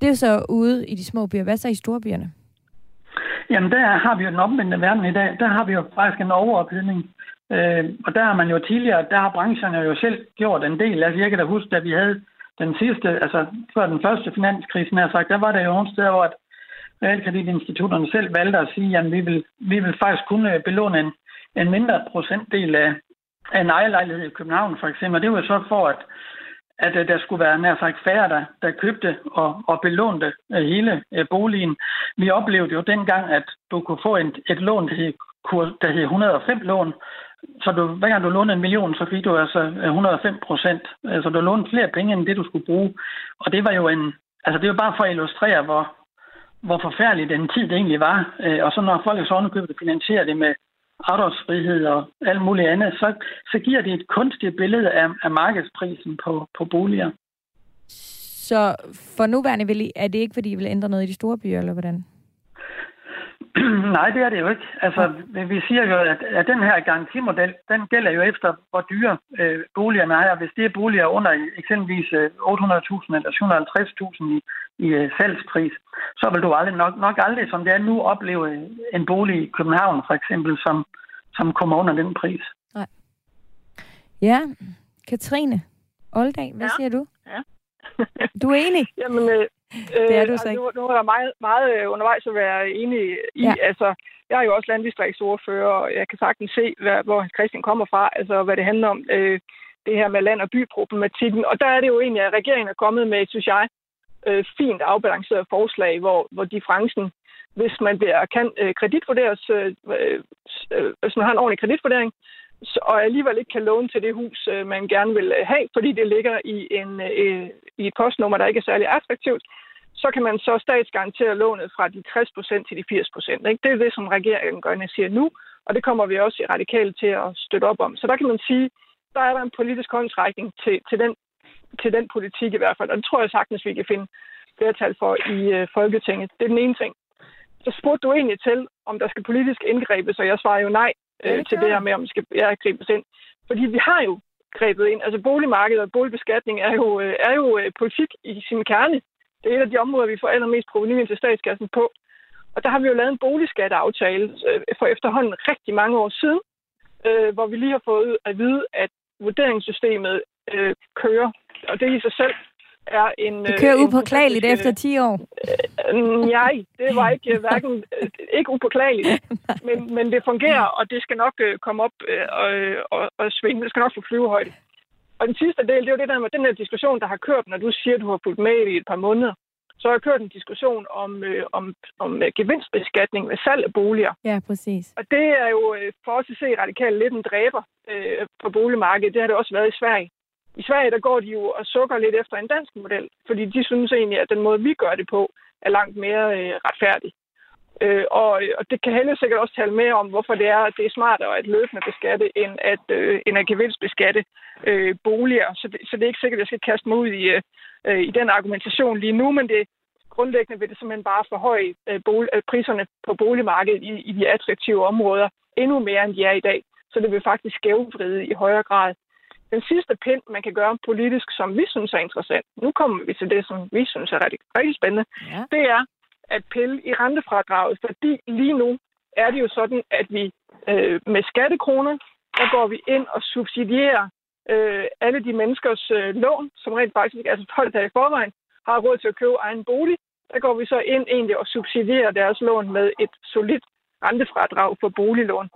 Det er så ude i de små byer. Hvad så i storbyerne? Jamen, der har vi jo den omvendte verden i dag. Der har vi jo faktisk en overophedning. Øh, og der har man jo tidligere, der har brancherne jo selv gjort en del. Altså, jeg kan da huske, da vi havde den sidste, altså før den første finanskrise, har sagt, der var der jo nogle steder, hvor realkreditinstitutterne selv valgte at sige, at vi vil, vi vil faktisk kunne øh, belåne en, en mindre procentdel af, af en ejerlejlighed i København for eksempel. Og det var så for, at at øh, der skulle være nær sagt færre, der, der købte og, og belånte øh, hele boligen. Vi oplevede jo dengang, at du kunne få en, et lån, der hed, der hed 105 lån, så du, hver gang du lånede en million, så fik du altså 105 procent. Altså du lånte flere penge, end det du skulle bruge. Og det var jo en, altså det var bare for at illustrere, hvor, hvor forfærdelig den tid det egentlig var. Øh, og så når folk så underkøbet finansierer det med afdragsfrihed og alt muligt andet, så, så giver det et kunstigt billede af, af markedsprisen på, på boliger. Så for nuværende vil I, er det ikke, fordi I vil ændre noget i de store byer, eller hvordan? Nej, det er det jo ikke. Altså, ja. vi siger jo, at, at den her garantimodel, den gælder jo efter, hvor dyre øh, boligerne er. Hvis det er boliger under eksempelvis 800.000 øh, eller 750.000 i, i øh, salgspris, så vil du aldrig nok, nok aldrig, som det er nu, opleve en bolig i København for eksempel, som, som kommer under den pris. Nej. Ja, Katrine Oldag, hvad ja. siger du? Ja. du er enig? Jamen, øh, det er du så ikke. Nu, nu er der meget, meget øh, undervejs at være enig i. Ja. Altså, jeg er jo også landdistriktsordfører, og jeg kan sagtens se, hvad, hvor Christian kommer fra, altså hvad det handler om, øh, det her med land- og byproblematikken. Og der er det jo egentlig, at regeringen er kommet med, synes jeg, øh, fint afbalanceret forslag, hvor, hvor differencen hvis man bliver, kan øh, kreditvurderes, øh, øh, hvis man har en ordentlig kreditvurdering, og alligevel ikke kan låne til det hus, øh, man gerne vil øh, have, fordi det ligger i, en, øh, i et postnummer, der ikke er særlig attraktivt, så kan man så statsgarantere lånet fra de 60% til de 80%. Ikke? Det er det, som regeringen gør, siger nu, og det kommer vi også i radikale til at støtte op om. Så der kan man sige, der er der en politisk håndsrækning til, til, den, til den politik i hvert fald, og det tror jeg sagtens, vi kan finde flertal for i øh, Folketinget. Det er den ene ting. Så spurgte du egentlig til, om der skal politisk indgrebes, og jeg svarer jo nej øh, det til det her med, om det skal ja, gribes ind. Fordi vi har jo grebet ind. Altså boligmarkedet og boligbeskatning er jo, øh, er jo øh, politik i sin kerne. Det er et af de områder, vi får allermest proveny til statskassen på. Og der har vi jo lavet en boligskatteaftale øh, for efterhånden rigtig mange år siden, øh, hvor vi lige har fået at vide, at vurderingssystemet øh, kører. Og det i sig selv er en... Det kører øh, upåklageligt efter 10 år. Øh, nej, det var ikke hverken ikke upåklageligt, men, men det fungerer, og det skal nok komme op og, og, og svinge. Det skal nok få flyvehøjde. Og den sidste del, det er jo det der med den her diskussion, der har kørt, når du siger, at du har fulgt med i et par måneder. Så har jeg kørt en diskussion om, øh, om, om øh, gevinstbeskatning ved salg af boliger. Ja, præcis. Og det er jo øh, for os at se radikalt lidt en dræber øh, på boligmarkedet. Det har det også været i Sverige. I Sverige der går de jo og sukker lidt efter en dansk model, fordi de synes egentlig, at den måde, vi gør det på, er langt mere øh, retfærdig. Øh, og, og det kan Helle sikkert også tale mere om, hvorfor det er, at det er smartere at løbende beskatte, end at, øh, end at gevinstbeskatte øh, boliger. Så det, så det er ikke sikkert, at jeg skal kaste mig ud i, øh, i den argumentation lige nu, men det grundlæggende vil det simpelthen bare forhøje øh, bolig, øh, priserne på boligmarkedet i, i de attraktive områder endnu mere, end de er i dag. Så det vil faktisk skævvride i højere grad. Den sidste pind, man kan gøre politisk, som vi synes er interessant, nu kommer vi til det, som vi synes er rigtig, rigtig spændende, ja. det er, at pille i rentefradraget, fordi lige nu er det jo sådan, at vi øh, med skattekroner, der går vi ind og subsidierer øh, alle de menneskers øh, lån, som rent faktisk, altså folk der i forvejen, har råd til at købe egen bolig. Der går vi så ind egentlig og subsidierer deres lån med et solidt rentefradrag for boliglån.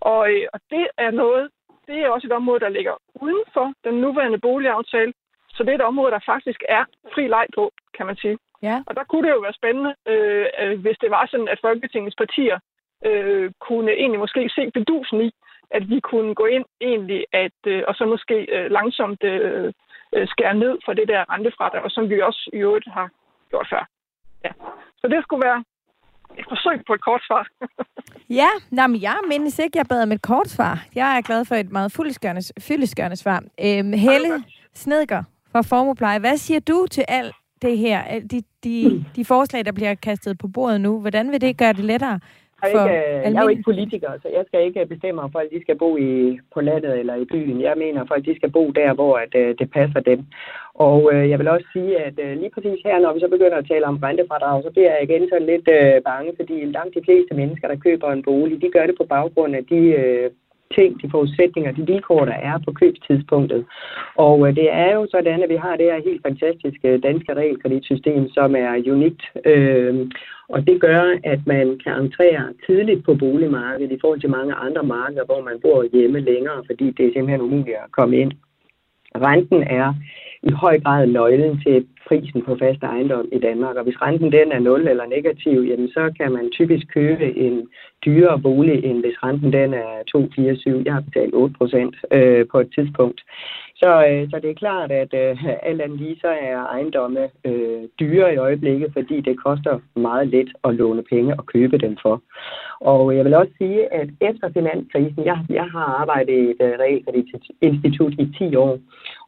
Og, øh, og det er noget, det er også et område, der ligger uden for den nuværende boligaftale. Så det er et område, der faktisk er fri leg på, kan man sige. Ja. Og der kunne det jo være spændende, øh, øh, hvis det var sådan, at Folketingets partier øh, kunne egentlig måske se bedusen i, at vi kunne gå ind egentlig, at, øh, og så måske øh, langsomt øh, øh skære ned for det der rentefradrag, som vi også i øvrigt har gjort før. Ja. Så det skulle være et forsøg på et kort svar. ja, nej, men jeg mindes ikke, jeg bad om et kort svar. Jeg er glad for et meget fyldeskørende svar. Øhm, Helle Snedger fra Formupleje, hvad siger du til alt det her, de, de, de forslag, der bliver kastet på bordet nu, hvordan vil det gøre det lettere jeg er, ikke, jeg er jo ikke politiker, så jeg skal ikke bestemme, om folk de skal bo i, på landet eller i byen. Jeg mener, at folk de skal bo der, hvor at, uh, det passer dem. Og uh, jeg vil også sige, at uh, lige præcis her, når vi så begynder at tale om rentefradrag, så bliver jeg igen sådan lidt uh, bange, fordi langt de fleste mennesker, der køber en bolig, de gør det på baggrund af de uh, ting, de forudsætninger, de vilkår, der er på købstidspunktet. Og øh, det er jo sådan, at vi har det her helt fantastiske danske realkreditsystem, som er unikt. Øh, og det gør, at man kan entrere tidligt på boligmarkedet i forhold til mange andre markeder, hvor man bor hjemme længere, fordi det er simpelthen umuligt at komme ind. Renten er i høj grad nøglen til prisen på fast ejendom i Danmark. Og hvis renten den er 0 eller negativ, jamen så kan man typisk købe en dyrere bolig, end hvis renten den er 2, 4, 7. Jeg har betalt 8 procent øh, på et tidspunkt. Så, øh, så det er klart, at øh, alt andet lige så er ejendomme øh, dyre i øjeblikket, fordi det koster meget let at låne penge og købe dem for. Og jeg vil også sige, at efter finanskrisen, jeg, jeg har arbejdet i et uh, realkreditinstitut i 10 år,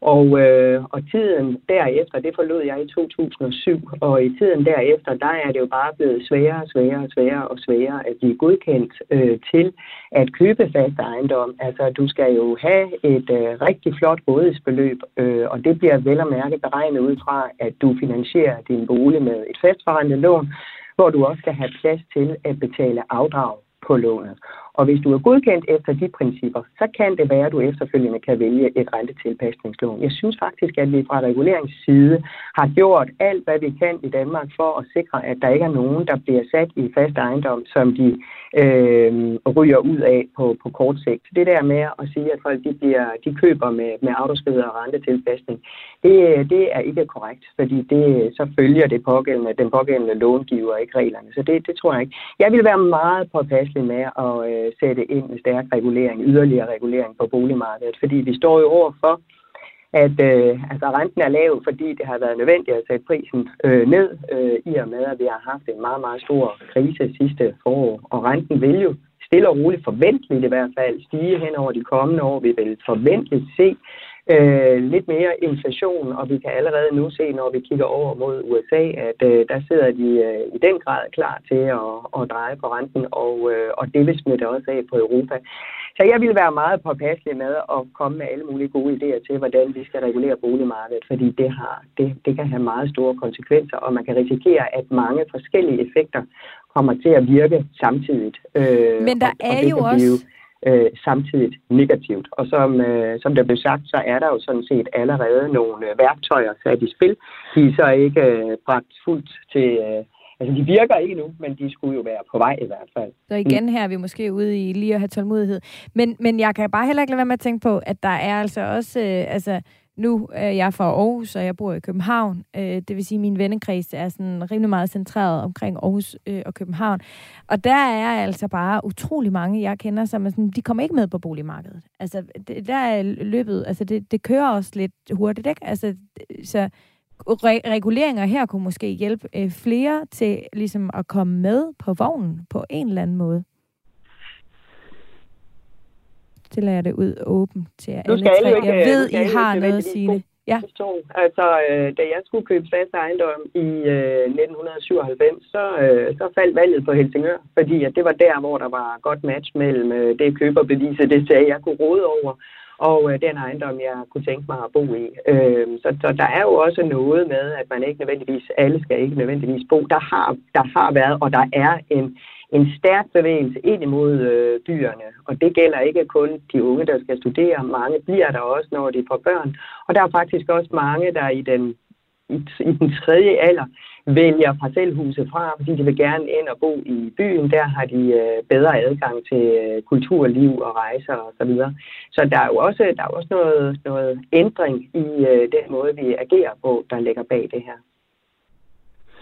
og, øh, og tiden derefter, det forlod jeg i 2007, og i tiden derefter, der er det jo bare blevet sværere og sværere og sværere og sværere at blive godkendt øh, til at købe fast ejendom. Altså, du skal jo have et øh, rigtig flot rådighedsbeløb, øh, og det bliver vel og mærke beregnet ud fra, at du finansierer din bolig med et fastforrentet lån, hvor du også skal have plads til at betale afdrag på lånet. Og hvis du er godkendt efter de principper, så kan det være, at du efterfølgende kan vælge et rentetilpasningslån. Jeg synes faktisk, at vi fra reguleringsside har gjort alt, hvad vi kan i Danmark for at sikre, at der ikke er nogen, der bliver sat i fast ejendom, som de øh, ryger ud af på, på kort sigt. Det der med at sige, at folk de, bliver, de køber med, med autoskrider og rentetilpasning, det, det er ikke korrekt, fordi det, så følger det pågældende, den pågældende långiver ikke reglerne. Så det, det tror jeg ikke. Jeg vil være meget påpasselig med at øh, Øh, sætte ind med stærk regulering, yderligere regulering på boligmarkedet, fordi vi står jo overfor, at øh, altså renten er lav, fordi det har været nødvendigt at sætte prisen øh, ned, øh, i og med, at vi har haft en meget, meget stor krise sidste forår. Og renten vil jo stille og roligt forventeligt i hvert fald stige hen over de kommende år. Vi vil forventeligt se øh, lidt mere inflation, og vi kan allerede nu se, når vi kigger over mod USA, at øh, der sidder de øh, i den grad klar til at, at dreje på renten, og, øh, og det vil smitte også af på Europa. Så jeg vil være meget påpasselig med at komme med alle mulige gode idéer til, hvordan vi skal regulere boligmarkedet, fordi det, har, det, det kan have meget store konsekvenser, og man kan risikere, at mange forskellige effekter kommer til at virke samtidigt. Øh, Men der og, er og jo også... Blive, øh, samtidig negativt. Og som, øh, som der blev sagt, så er der jo sådan set allerede nogle øh, værktøjer sat i spil. De er så ikke øh, bragt fuldt til... Øh, altså, de virker ikke nu, men de skulle jo være på vej i hvert fald. Så igen her er vi måske ude i lige at have tålmodighed. Men, men jeg kan bare heller ikke lade være med at tænke på, at der er altså også... Øh, altså, nu er jeg fra Aarhus, og jeg bor i København. Øh, det vil sige, at min vennekreds er sådan rimelig meget centreret omkring Aarhus øh, og København. Og der er altså bare utrolig mange, jeg kender, som er sådan, de kommer ikke med på boligmarkedet. Altså, det, der er løbet, altså det, det kører også lidt hurtigt, ikke? Altså, så re- reguleringer her kunne måske hjælpe øh, flere til ligesom at komme med på vognen på en eller anden måde stiller jeg det ud åben til jer alle tre. Ikke, jeg ved, I har noget at sige. Ja. Altså, øh, da jeg skulle købe fast ejendom i øh, 1997, så, øh, så faldt valget på Helsingør, fordi at det var der, hvor der var godt match mellem øh, det køberbeviset, det sagde, jeg kunne råde over, og øh, den ejendom, jeg kunne tænke mig at bo i. Øh, så, så der er jo også noget med, at man ikke nødvendigvis, alle skal ikke nødvendigvis bo. Der har, der har været, og der er en en stærk bevægelse ind imod øh, byerne. Og det gælder ikke kun de unge, der skal studere. Mange bliver der også, når de får børn. Og der er faktisk også mange, der i den, i, i den tredje alder vælger parcelhuset fra, fordi de vil gerne ind og bo i byen. Der har de øh, bedre adgang til øh, kulturliv og rejser og så videre. Så der er jo også, der er også noget, noget ændring i øh, den måde, vi agerer på, der ligger bag det her.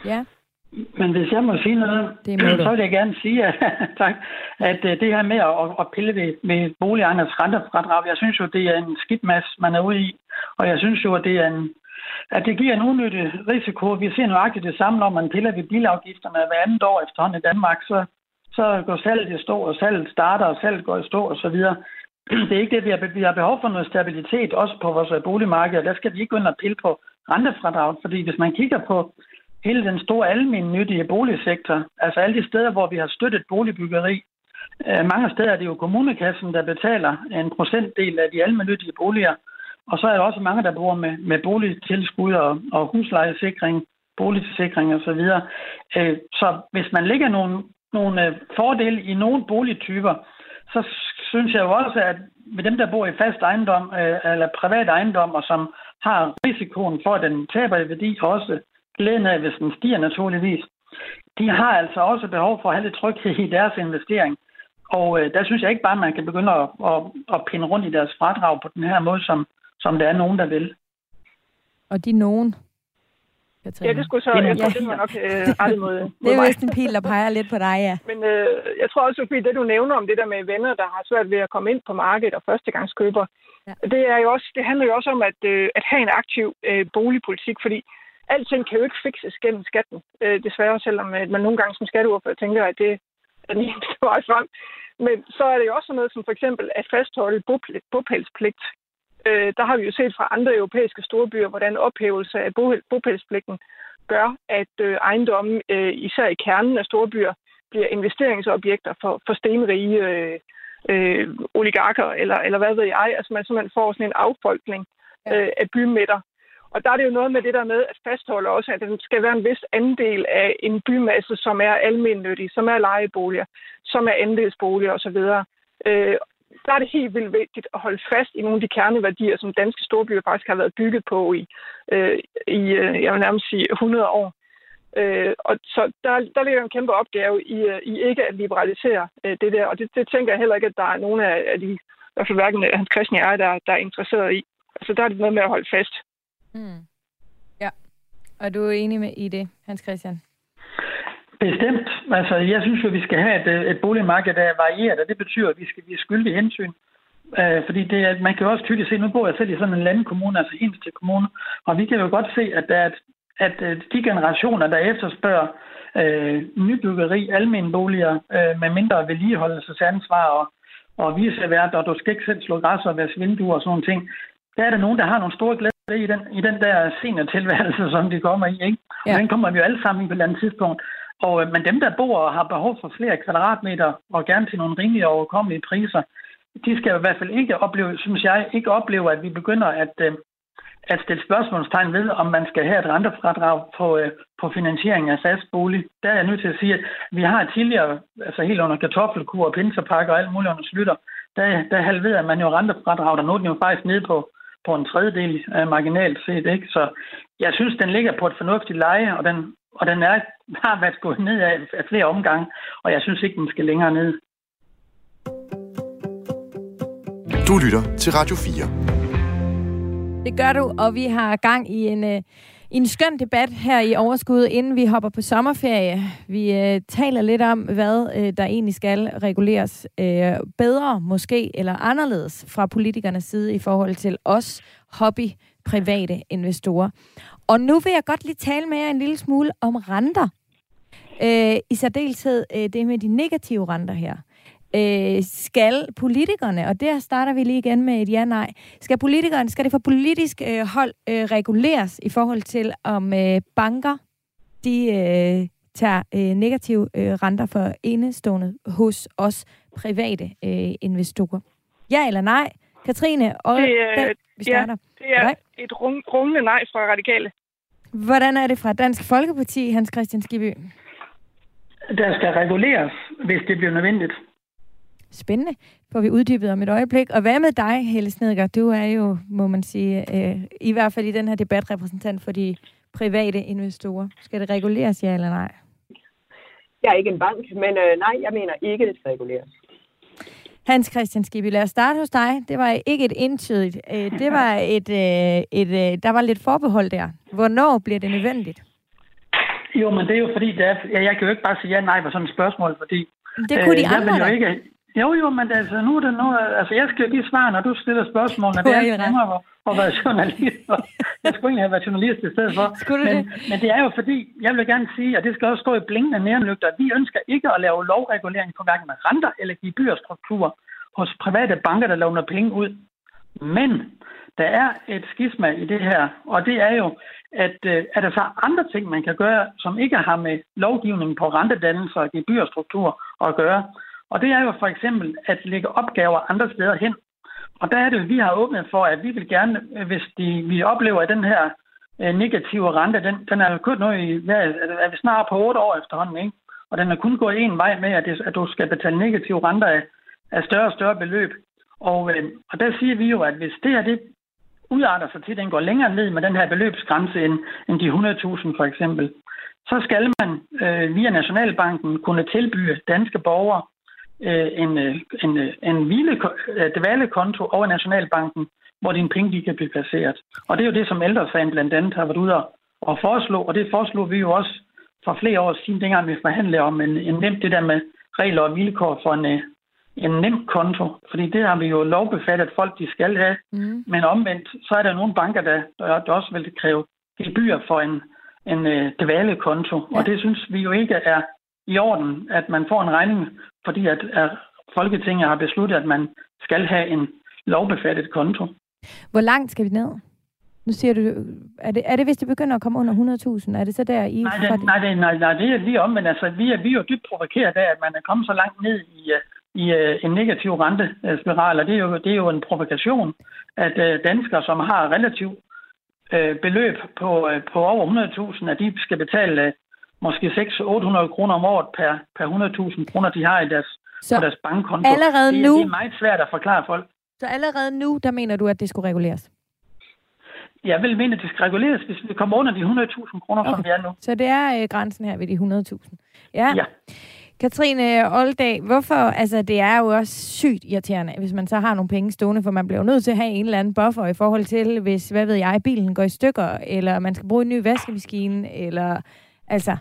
Ja, men hvis jeg må sige noget, det så vil jeg gerne sige, at, tak, at det her med at, at pille ved, ved boligejernes rentefradrag, jeg synes jo, det er en skidt masse, man er ude i. Og jeg synes jo, at det er en, at det giver en unødig risiko. Vi ser nøjagtigt det samme, når man piller ved bilafgifterne hver andet år efterhånden i Danmark, så, så går salget i stå, og salget starter, og salget går i stå, og så videre. Det er ikke det, vi har, vi har behov for noget stabilitet, også på vores øh, boligmarked, der skal vi ikke gå ind og pille på rentefradraget, fordi hvis man kigger på hele den store almindelige boligsektor, altså alle de steder, hvor vi har støttet boligbyggeri. Øh, mange steder er det jo kommunekassen, der betaler en procentdel af de almindelige boliger, og så er der også mange, der bor med, med boligtilskud og, og huslejesikring, boligsikring osv. Så, øh, så hvis man ligger nogle, nogle øh, fordele i nogle boligtyper, så synes jeg jo også, at med dem, der bor i fast ejendom øh, eller privat ejendom, og som har risikoen for, at den taber i værdi, også glæden af, hvis den stiger naturligvis. De har altså også behov for at have lidt tryghed i deres investering. Og øh, der synes jeg ikke bare, at man kan begynde at, at, at pinde rundt i deres fradrag på den her måde, som, som der er nogen, der vil. Og de nogen? Ja, det skulle så, jeg tror, det var nok øh, rettet mod, mod Det er vist en pil, der peger lidt på dig, ja. Men øh, jeg tror også, Sofie, det du nævner om det der med venner, der har svært ved at komme ind på markedet og førstegangskøber, ja. det, er jo også, det handler jo også om at, øh, at have en aktiv øh, boligpolitik, fordi alting kan jo ikke fikses gennem skatten, øh, desværre, selvom at man nogle gange som skatteordfører tænker, at det er den eneste vej frem. Men så er det jo også sådan noget som for eksempel at fastholde bopælspligt. Øh, der har vi jo set fra andre europæiske storbyer, hvordan ophævelse af bopælspligten gør, at øh, ejendomme, øh, især i kernen af storbyer, bliver investeringsobjekter for, for stenrige øh, øh, oligarker, eller, eller hvad ved jeg. Altså man simpelthen får sådan en affolkning øh, af bymidter, Og der er det jo noget med det der med at fastholde også, at der skal være en vis andel af en bymasse, som er almennyttig, som er lejeboliger, som er andelsboliger osv. Øh, der er det helt vildt vigtigt at holde fast i nogle af de kerneværdier, som danske storbyer faktisk har været bygget på i, øh, i øh, jeg vil nærmest sige, 100 år. Øh, og så der, der ligger en kæmpe opgave i, øh, i ikke at liberalisere øh, det der, og det, det tænker jeg heller ikke, at der er nogen af, af de, i hvert fald hverken øh, Hans Christian og jeg, der, der er interesseret i. Så der er det noget med at holde fast. Mm. Ja, og du er enig med i det, Hans Christian? Bestemt. Altså, jeg synes jo, vi skal have et, et boligmarked, der er varieret, og det betyder, at vi skal vi skyldige hensyn. Uh, fordi det er, man kan jo også tydeligt se, nu bor jeg selv i sådan en landkommune, altså til kommune, og vi kan jo godt se, at, der er, at, at de generationer, der efterspørger uh, nybyggeri, almenboliger uh, med mindre vedligeholdelsesansvar og, og visevært, og du skal ikke selv slå græs og vaske vinduer og sådan nogle ting, der er der nogen, der har nogle store glæder i den, i den der seniortilværelse, som de kommer i. Ikke? Ja. Og den kommer vi jo alle sammen på et eller andet tidspunkt. Og, øh, men dem, der bor og har behov for flere kvadratmeter og gerne til nogle rimelige overkommelige priser, de skal i hvert fald ikke opleve, synes jeg, ikke opleve, at vi begynder at, øh, at stille spørgsmålstegn ved, om man skal have et rentefradrag på, øh, på finansiering af SAS-bolig. Der er jeg nødt til at sige, at vi har tidligere, altså helt under kartoffelkur og pinsepakker og alt muligt under slutter, der, der halverede man jo rentefradraget, og nu er den jo faktisk nede på, på en tredjedel af marginalt set. Ikke? Så jeg synes, den ligger på et fornuftigt leje, og den, og den er, har været gået ned af, af flere omgange, og jeg synes ikke, den skal længere ned. Du lytter til Radio 4. Det gør du, og vi har gang i en, øh, en skøn debat her i Overskud, inden vi hopper på sommerferie. Vi øh, taler lidt om, hvad øh, der egentlig skal reguleres øh, bedre, måske, eller anderledes fra politikernes side i forhold til os hobby private investorer. Og nu vil jeg godt lige tale med jer en lille smule om renter. Øh, I særdeleshed øh, det med de negative renter her. Øh, skal politikerne, og der starter vi lige igen med et ja-nej, skal politikerne, skal det for politisk øh, hold øh, reguleres i forhold til, om øh, banker, de øh, tager øh, negative øh, renter for enestående hos os private øh, investorer? Ja eller nej? Katrine, og det, øh, den, vi starter. Ja, det er nej. et rungende nej fra radikale. Hvordan er det fra Dansk Folkeparti, Hans Christian Skiby? Der skal reguleres, hvis det bliver nødvendigt. Spændende. Får vi uddybet om et øjeblik. Og hvad med dig, Helle Snedgaard? Du er jo, må man sige, øh, i hvert fald i den her debat repræsentant for de private investorer. Skal det reguleres, ja eller nej? Jeg er ikke en bank, men øh, nej, jeg mener ikke, det skal reguleres. Hans Christian Skibby, lad os starte hos dig. Det var ikke et entydigt. Øh, det var et, øh, et, øh, der var lidt forbehold der. Hvornår bliver det nødvendigt? Jo, men det er jo fordi, det er, jeg kan jo ikke bare sige ja nej på sådan et spørgsmål, fordi... Det kunne de andre jo ikke, jo, jo, men altså, nu er det nu, altså, jeg skal jo give svar, når du stiller spørgsmål, når det er nemmere at, være journalist. jeg skulle egentlig have været journalist i stedet for. men, det? men det er jo fordi, jeg vil gerne sige, og det skal også stå i blinkende nærlygter, at vi ønsker ikke at lave lovregulering på hverken renter eller gebyrstruktur hos private banker, der låner penge ud. Men der er et skisma i det her, og det er jo, at øh, er der så andre ting, man kan gøre, som ikke har med lovgivningen på rentedannelser og gebyrstruktur at gøre. Og det er jo for eksempel at lægge opgaver andre steder hen. Og der er det, vi har åbnet for, at vi vil gerne, øh, hvis de, vi oplever, at den her øh, negative rente, den, den er kørt nu i, hvad er vi snart på otte år efterhånden, ikke? Og den er kun gået en vej med, at, det, at du skal betale negative renter af, af større og større beløb. Og, øh, og der siger vi jo, at hvis det her det udarter sig til, at den går længere ned med den her beløbsgrænse end, end de 100.000 for eksempel, så skal man øh, via Nationalbanken kunne tilbyde danske borgere øh, en, øh, en, øh, en hvile, øh, konto over Nationalbanken, hvor dine penge de kan blive placeret. Og det er jo det, som ældresagen blandt andet har været ude og foreslå, og det foreslog vi jo også for flere år siden, dengang vi forhandlede om en, en nemt det der med regler og vilkår for en, en nem konto. Fordi det har vi jo lovbefattet, at folk de skal have. Mm. Men omvendt, så er der nogle banker, der, der også vil kræve gebyr for en, en uh, dvalekonto. Ja. Og det synes vi jo ikke er i orden, at man får en regning, fordi at, at Folketinget har besluttet, at man skal have en lovbefattet konto. Hvor langt skal vi ned? Nu siger du, er det, er det hvis det begynder at komme under 100.000? Er det så der i... Nej, det, nej, det, nej, nej, det er lige om, men altså, vi er, vi er jo dybt provokeret af, at man er kommet så langt ned i, i uh, en negativ rentespiral, og det er jo, det er jo en provokation, at uh, danskere, som har relativt øh, beløb på, øh, på over 100.000, at de skal betale øh, måske 600-800 kroner om året per, per 100.000 kroner, de har i deres, så på deres bankkonto. Allerede det, nu, det er meget svært at forklare folk. Så allerede nu, der mener du, at det skulle reguleres? Jeg vil mene, at det skal reguleres, hvis vi kommer under de 100.000 kroner, okay. som vi er nu. Så det er øh, grænsen her ved de 100.000. Ja. ja. Katrine Oldag, hvorfor, altså det er jo også sygt irriterende, hvis man så har nogle penge stående, for man bliver nødt til at have en eller anden buffer i forhold til, hvis, hvad ved jeg, bilen går i stykker, eller man skal bruge en ny vaskemaskine, eller altså,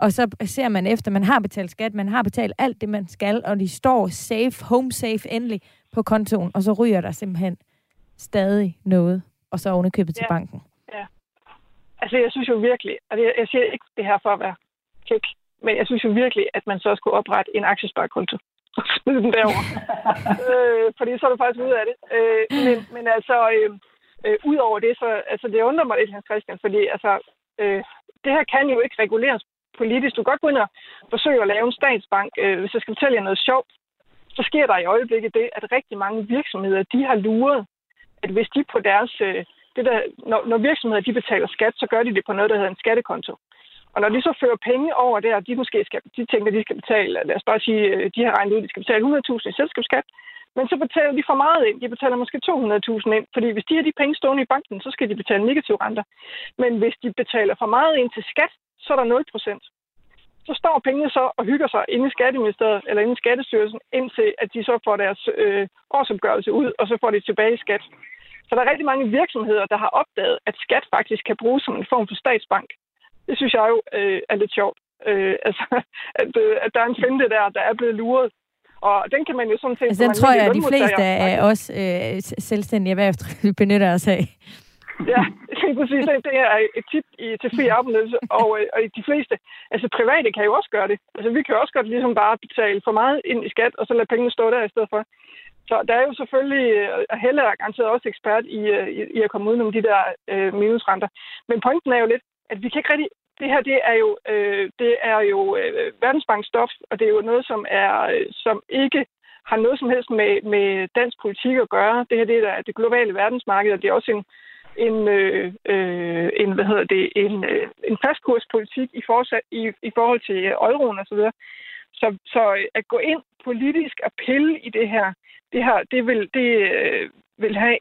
og så ser man efter, man har betalt skat, man har betalt alt det, man skal, og de står safe, home safe endelig på kontoen, og så ryger der simpelthen stadig noget, og så ovenikøbet ja. til banken. Ja. Altså, jeg synes jo virkelig, og jeg, jeg siger ikke det her for at være kæk, men jeg synes jo virkelig, at man så skulle oprette en aktiesparekonto og smide den derover. øh, fordi så er du faktisk ud af det. Øh, men, men altså, øh, øh, ud over det, så altså, det undrer mig lidt, Hans Christian, fordi altså, øh, det her kan jo ikke reguleres politisk. Du kan godt gå ind og forsøge at lave en statsbank. Øh, hvis jeg skal fortælle jer noget sjovt, så sker der i øjeblikket det, at rigtig mange virksomheder, de har luret, at hvis de på deres... Øh, det der, når, når virksomheder de betaler skat, så gør de det på noget, der hedder en skattekonto. Og når de så fører penge over der, de måske skal, de tænker, de skal betale, lad os bare sige, øh, de har regnet ud, de skal betale 100.000 i selskabsskat, men så betaler de for meget ind. De betaler måske 200.000 ind, fordi hvis de har de penge stående i banken, så skal de betale negative renter. Men hvis de betaler for meget ind til skat, så er der 0 procent. Så står pengene så og hygger sig inde i Skatteministeriet eller inde i Skattestyrelsen, indtil at de så får deres øh, årsopgørelse ud, og så får de tilbage i skat. Så der er rigtig mange virksomheder, der har opdaget, at skat faktisk kan bruges som en form for statsbank. Det synes jeg jo øh, er lidt sjovt. Øh, altså, at, øh, at der er en finte der, der er blevet luret. Og den kan man jo sådan set... Altså, den tror jeg, at de fleste af os øh, selvstændige erhvervsdrivende benytter os af. Ja, præcis. Det er et tip i, til fri afbenyttelse, og, øh, og de fleste, altså private kan jo også gøre det. Altså vi kan jo også godt ligesom bare betale for meget ind i skat, og så lade pengene stå der i stedet for. Så der er jo selvfølgelig, øh, og Helle er garanteret også ekspert i, øh, i, i at komme ud med de der øh, minusrenter. Men pointen er jo lidt, at vi kan ikke rigtig det her det er jo, øh, det er jo øh, verdensbankstof, og det er jo noget, som, er, som ikke har noget som helst med, med dansk politik at gøre. Det her det er det globale verdensmarked, og det er også en, en, øh, øh, en hvad hedder det, en, øh, en fastkurspolitik i, forsat, i, i forhold til øh, euroen osv. Så, så, så at gå ind politisk og pille i det her, det her, det vil, det, øh, vil have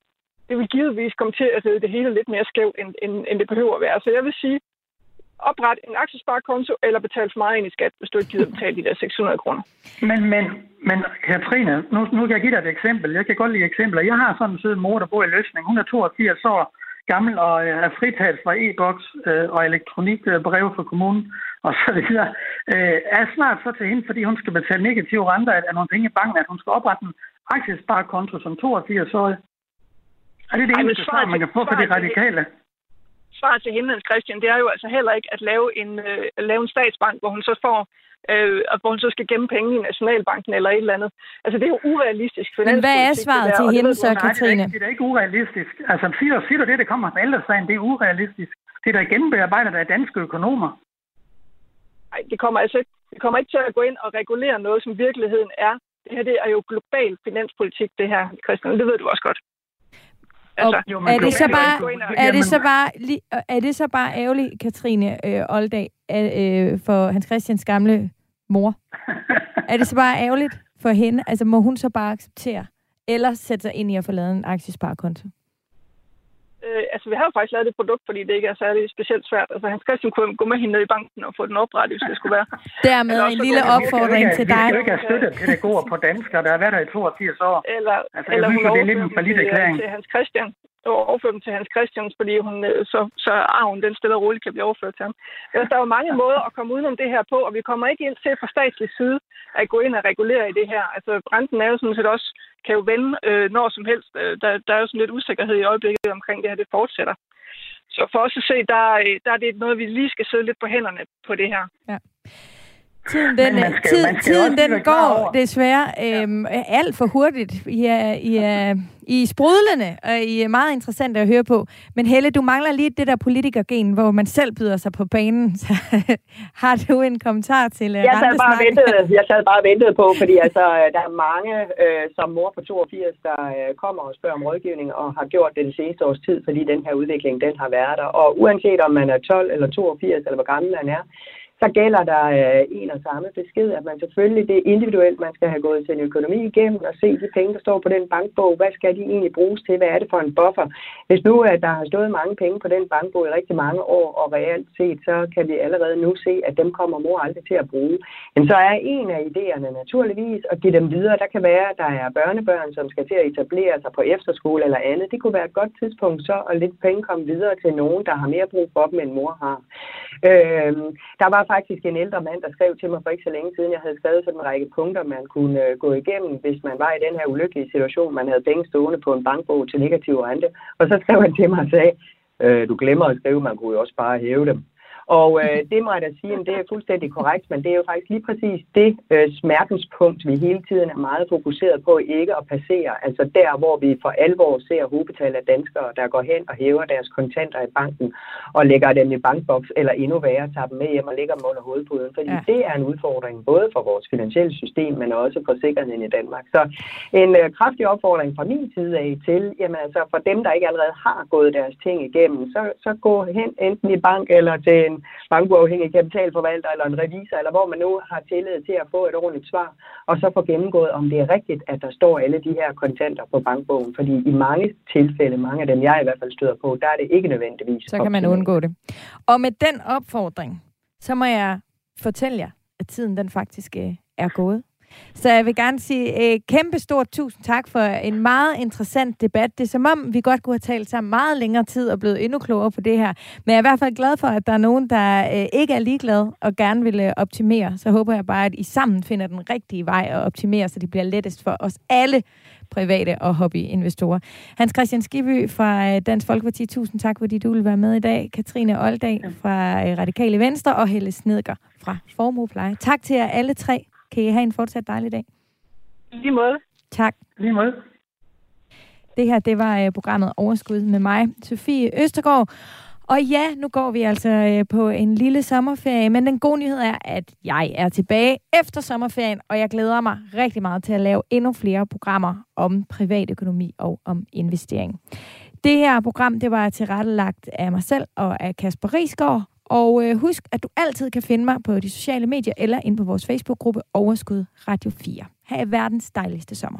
det vil givetvis komme til at ride det hele lidt mere skævt, end, end, end det behøver at være. Så jeg vil sige, opret en aktiesparekonto eller betale for meget ind i skat, hvis du ikke gider betale de der 600 kroner. Men, men, men Katrine, nu, nu kan jeg give dig et eksempel. Jeg kan godt lide eksempler. Jeg har sådan en sød mor, der bor i Løsning. Hun er 82 år gammel og øh, er fritaget fra e-boks øh, og elektronikbrev øh, fra kommunen og så videre. Øh, er snart så til hende, fordi hun skal betale negative renter af nogle penge i banken, at hun skal oprette en aktiesparekonto som 82 år. Er det det eneste svar, man kan få for de radikale? svar til hende, Christian, det er jo altså heller ikke at lave en, øh, lave en statsbank, hvor hun så får øh, hvor hun så skal gemme penge i Nationalbanken eller et eller andet. Altså, det er jo urealistisk. Men hvad er svaret til hende så, Katrine? Det er, er ikke urealistisk. Altså, siger, siger du det, det kommer fra ældresagen, det er urealistisk. Det er der gennembearbejdet af danske økonomer. Nej, det kommer altså ikke, det kommer ikke til at gå ind og regulere noget, som virkeligheden er. Det her det er jo global finanspolitik, det her, Christian. Det ved du også godt. Altså, jo, er, det så bare, er, det så bare, er det så bare ærgerligt, Katrine øh, Oldag, øh, for Hans Christians gamle mor? er det så bare ærgerligt for hende? Altså, må hun så bare acceptere, eller sætte sig ind i at få lavet en aktiesparekonto? Øh, altså, vi har jo faktisk lavet det produkt, fordi det ikke er særlig specielt svært. Altså, Hans Christian kunne gå med hende ned i banken og få den oprettet, hvis det skulle være. Dermed en lille opfordring til dig. Vi skal jo ikke have støttet pædagoger på danskere, der har været der i 82 år. Eller, altså, eller synes, hun det er lidt en forlidt erklæring. Til Hans Christian overføre dem til Hans Christians, fordi hun, øh, så, så arven den stille og roligt kan blive overført til ham. Ellers, der er jo mange måder at komme udenom det her på, og vi kommer ikke ind til fra statslig side at gå ind og regulere i det her. Altså, renten er jo sådan set også, kan jo vende øh, når som helst. Øh, der, der er jo sådan lidt usikkerhed i øjeblikket omkring det her, det fortsætter. Så for os at se, der, der er det noget, vi lige skal sidde lidt på hænderne på det her. Ja. Tiden, den, men skal, tid, tiden, den går desværre øhm, ja. alt for hurtigt. I er, I er, I er sprudlende, og I er meget interessante at høre på. Men Helle, du mangler lige det der politikergen, hvor man selv byder sig på banen. Så har du en kommentar til uh, jeg sad, bare ventet, jeg sad bare og ventede på, fordi altså, der er mange øh, som mor på 82, der øh, kommer og spørger om rådgivning, og har gjort det den seneste års tid, fordi den her udvikling, den har været der. Og uanset om man er 12 eller 82, eller hvor gammel man er, så gælder der øh, en og samme besked, at man selvfølgelig, det er individuelt, man skal have gået sin økonomi igennem og se de penge, der står på den bankbog. Hvad skal de egentlig bruges til? Hvad er det for en buffer? Hvis nu at der har stået mange penge på den bankbog i rigtig mange år, og reelt set, så kan vi allerede nu se, at dem kommer mor aldrig til at bruge. Men så er en af idéerne naturligvis at give dem videre. Der kan være, at der er børnebørn, som skal til at etablere sig på efterskole eller andet. Det kunne være et godt tidspunkt så at lidt penge komme videre til nogen, der har mere brug for dem, end mor har. Øh, der var faktisk en ældre mand, der skrev til mig for ikke så længe siden. Jeg havde skrevet sådan en række punkter, man kunne øh, gå igennem, hvis man var i den her ulykkelige situation. Man havde penge stående på en bankbog til negativ rente. Og så skrev han til mig og sagde, øh, du glemmer at skrive, man kunne jo også bare hæve dem. Og øh, det må jeg da sige, at det er fuldstændig korrekt, men det er jo faktisk lige præcis det øh, smertenspunkt, vi hele tiden er meget fokuseret på ikke at passere. Altså der, hvor vi for alvor ser hovedbetal af danskere, der går hen og hæver deres kontanter i banken og lægger dem i bankboks, eller endnu værre, tager dem med hjem og lægger dem under hovedpuden. Fordi ja. det er en udfordring, både for vores finansielle system, men også for sikkerheden i Danmark. Så en øh, kraftig opfordring fra min side af til, jamen altså for dem, der ikke allerede har gået deres ting igennem, så, så gå hen enten i bank eller til en bankuafhængig kapitalforvalter eller en revisor, eller hvor man nu har tillid til at få et ordentligt svar, og så få gennemgået, om det er rigtigt, at der står alle de her kontanter på bankbogen. Fordi i mange tilfælde, mange af dem jeg i hvert fald støder på, der er det ikke nødvendigvis. Så kan man undgå det. Og med den opfordring, så må jeg fortælle jer, at tiden den faktisk øh, er gået. Så jeg vil gerne sige øh, kæmpe stort tusind tak for en meget interessant debat. Det er som om, vi godt kunne have talt sammen meget længere tid og blevet endnu klogere på det her. Men jeg er i hvert fald glad for, at der er nogen, der øh, ikke er ligeglade og gerne vil øh, optimere. Så håber jeg bare, at I sammen finder den rigtige vej at optimere, så det bliver lettest for os alle private og hobbyinvestorer. Hans Christian Skiby fra øh, Dansk Folkeparti, tusind tak, fordi du vil være med i dag. Katrine Oldag fra øh, Radikale Venstre og Helle Snedger fra Formuepleje. Tak til jer alle tre. Kan I have en fortsat dejlig dag? Lige måde. Tak. Lige måde. Det her, det var uh, programmet Overskud med mig, Sofie Østergaard. Og ja, nu går vi altså uh, på en lille sommerferie, men den gode nyhed er, at jeg er tilbage efter sommerferien, og jeg glæder mig rigtig meget til at lave endnu flere programmer om privatøkonomi og om investering. Det her program, det var tilrettelagt af mig selv og af Kasper Risgaard, og øh, husk, at du altid kan finde mig på de sociale medier eller ind på vores Facebook-gruppe Overskud Radio 4. Ha' verdens dejligste sommer.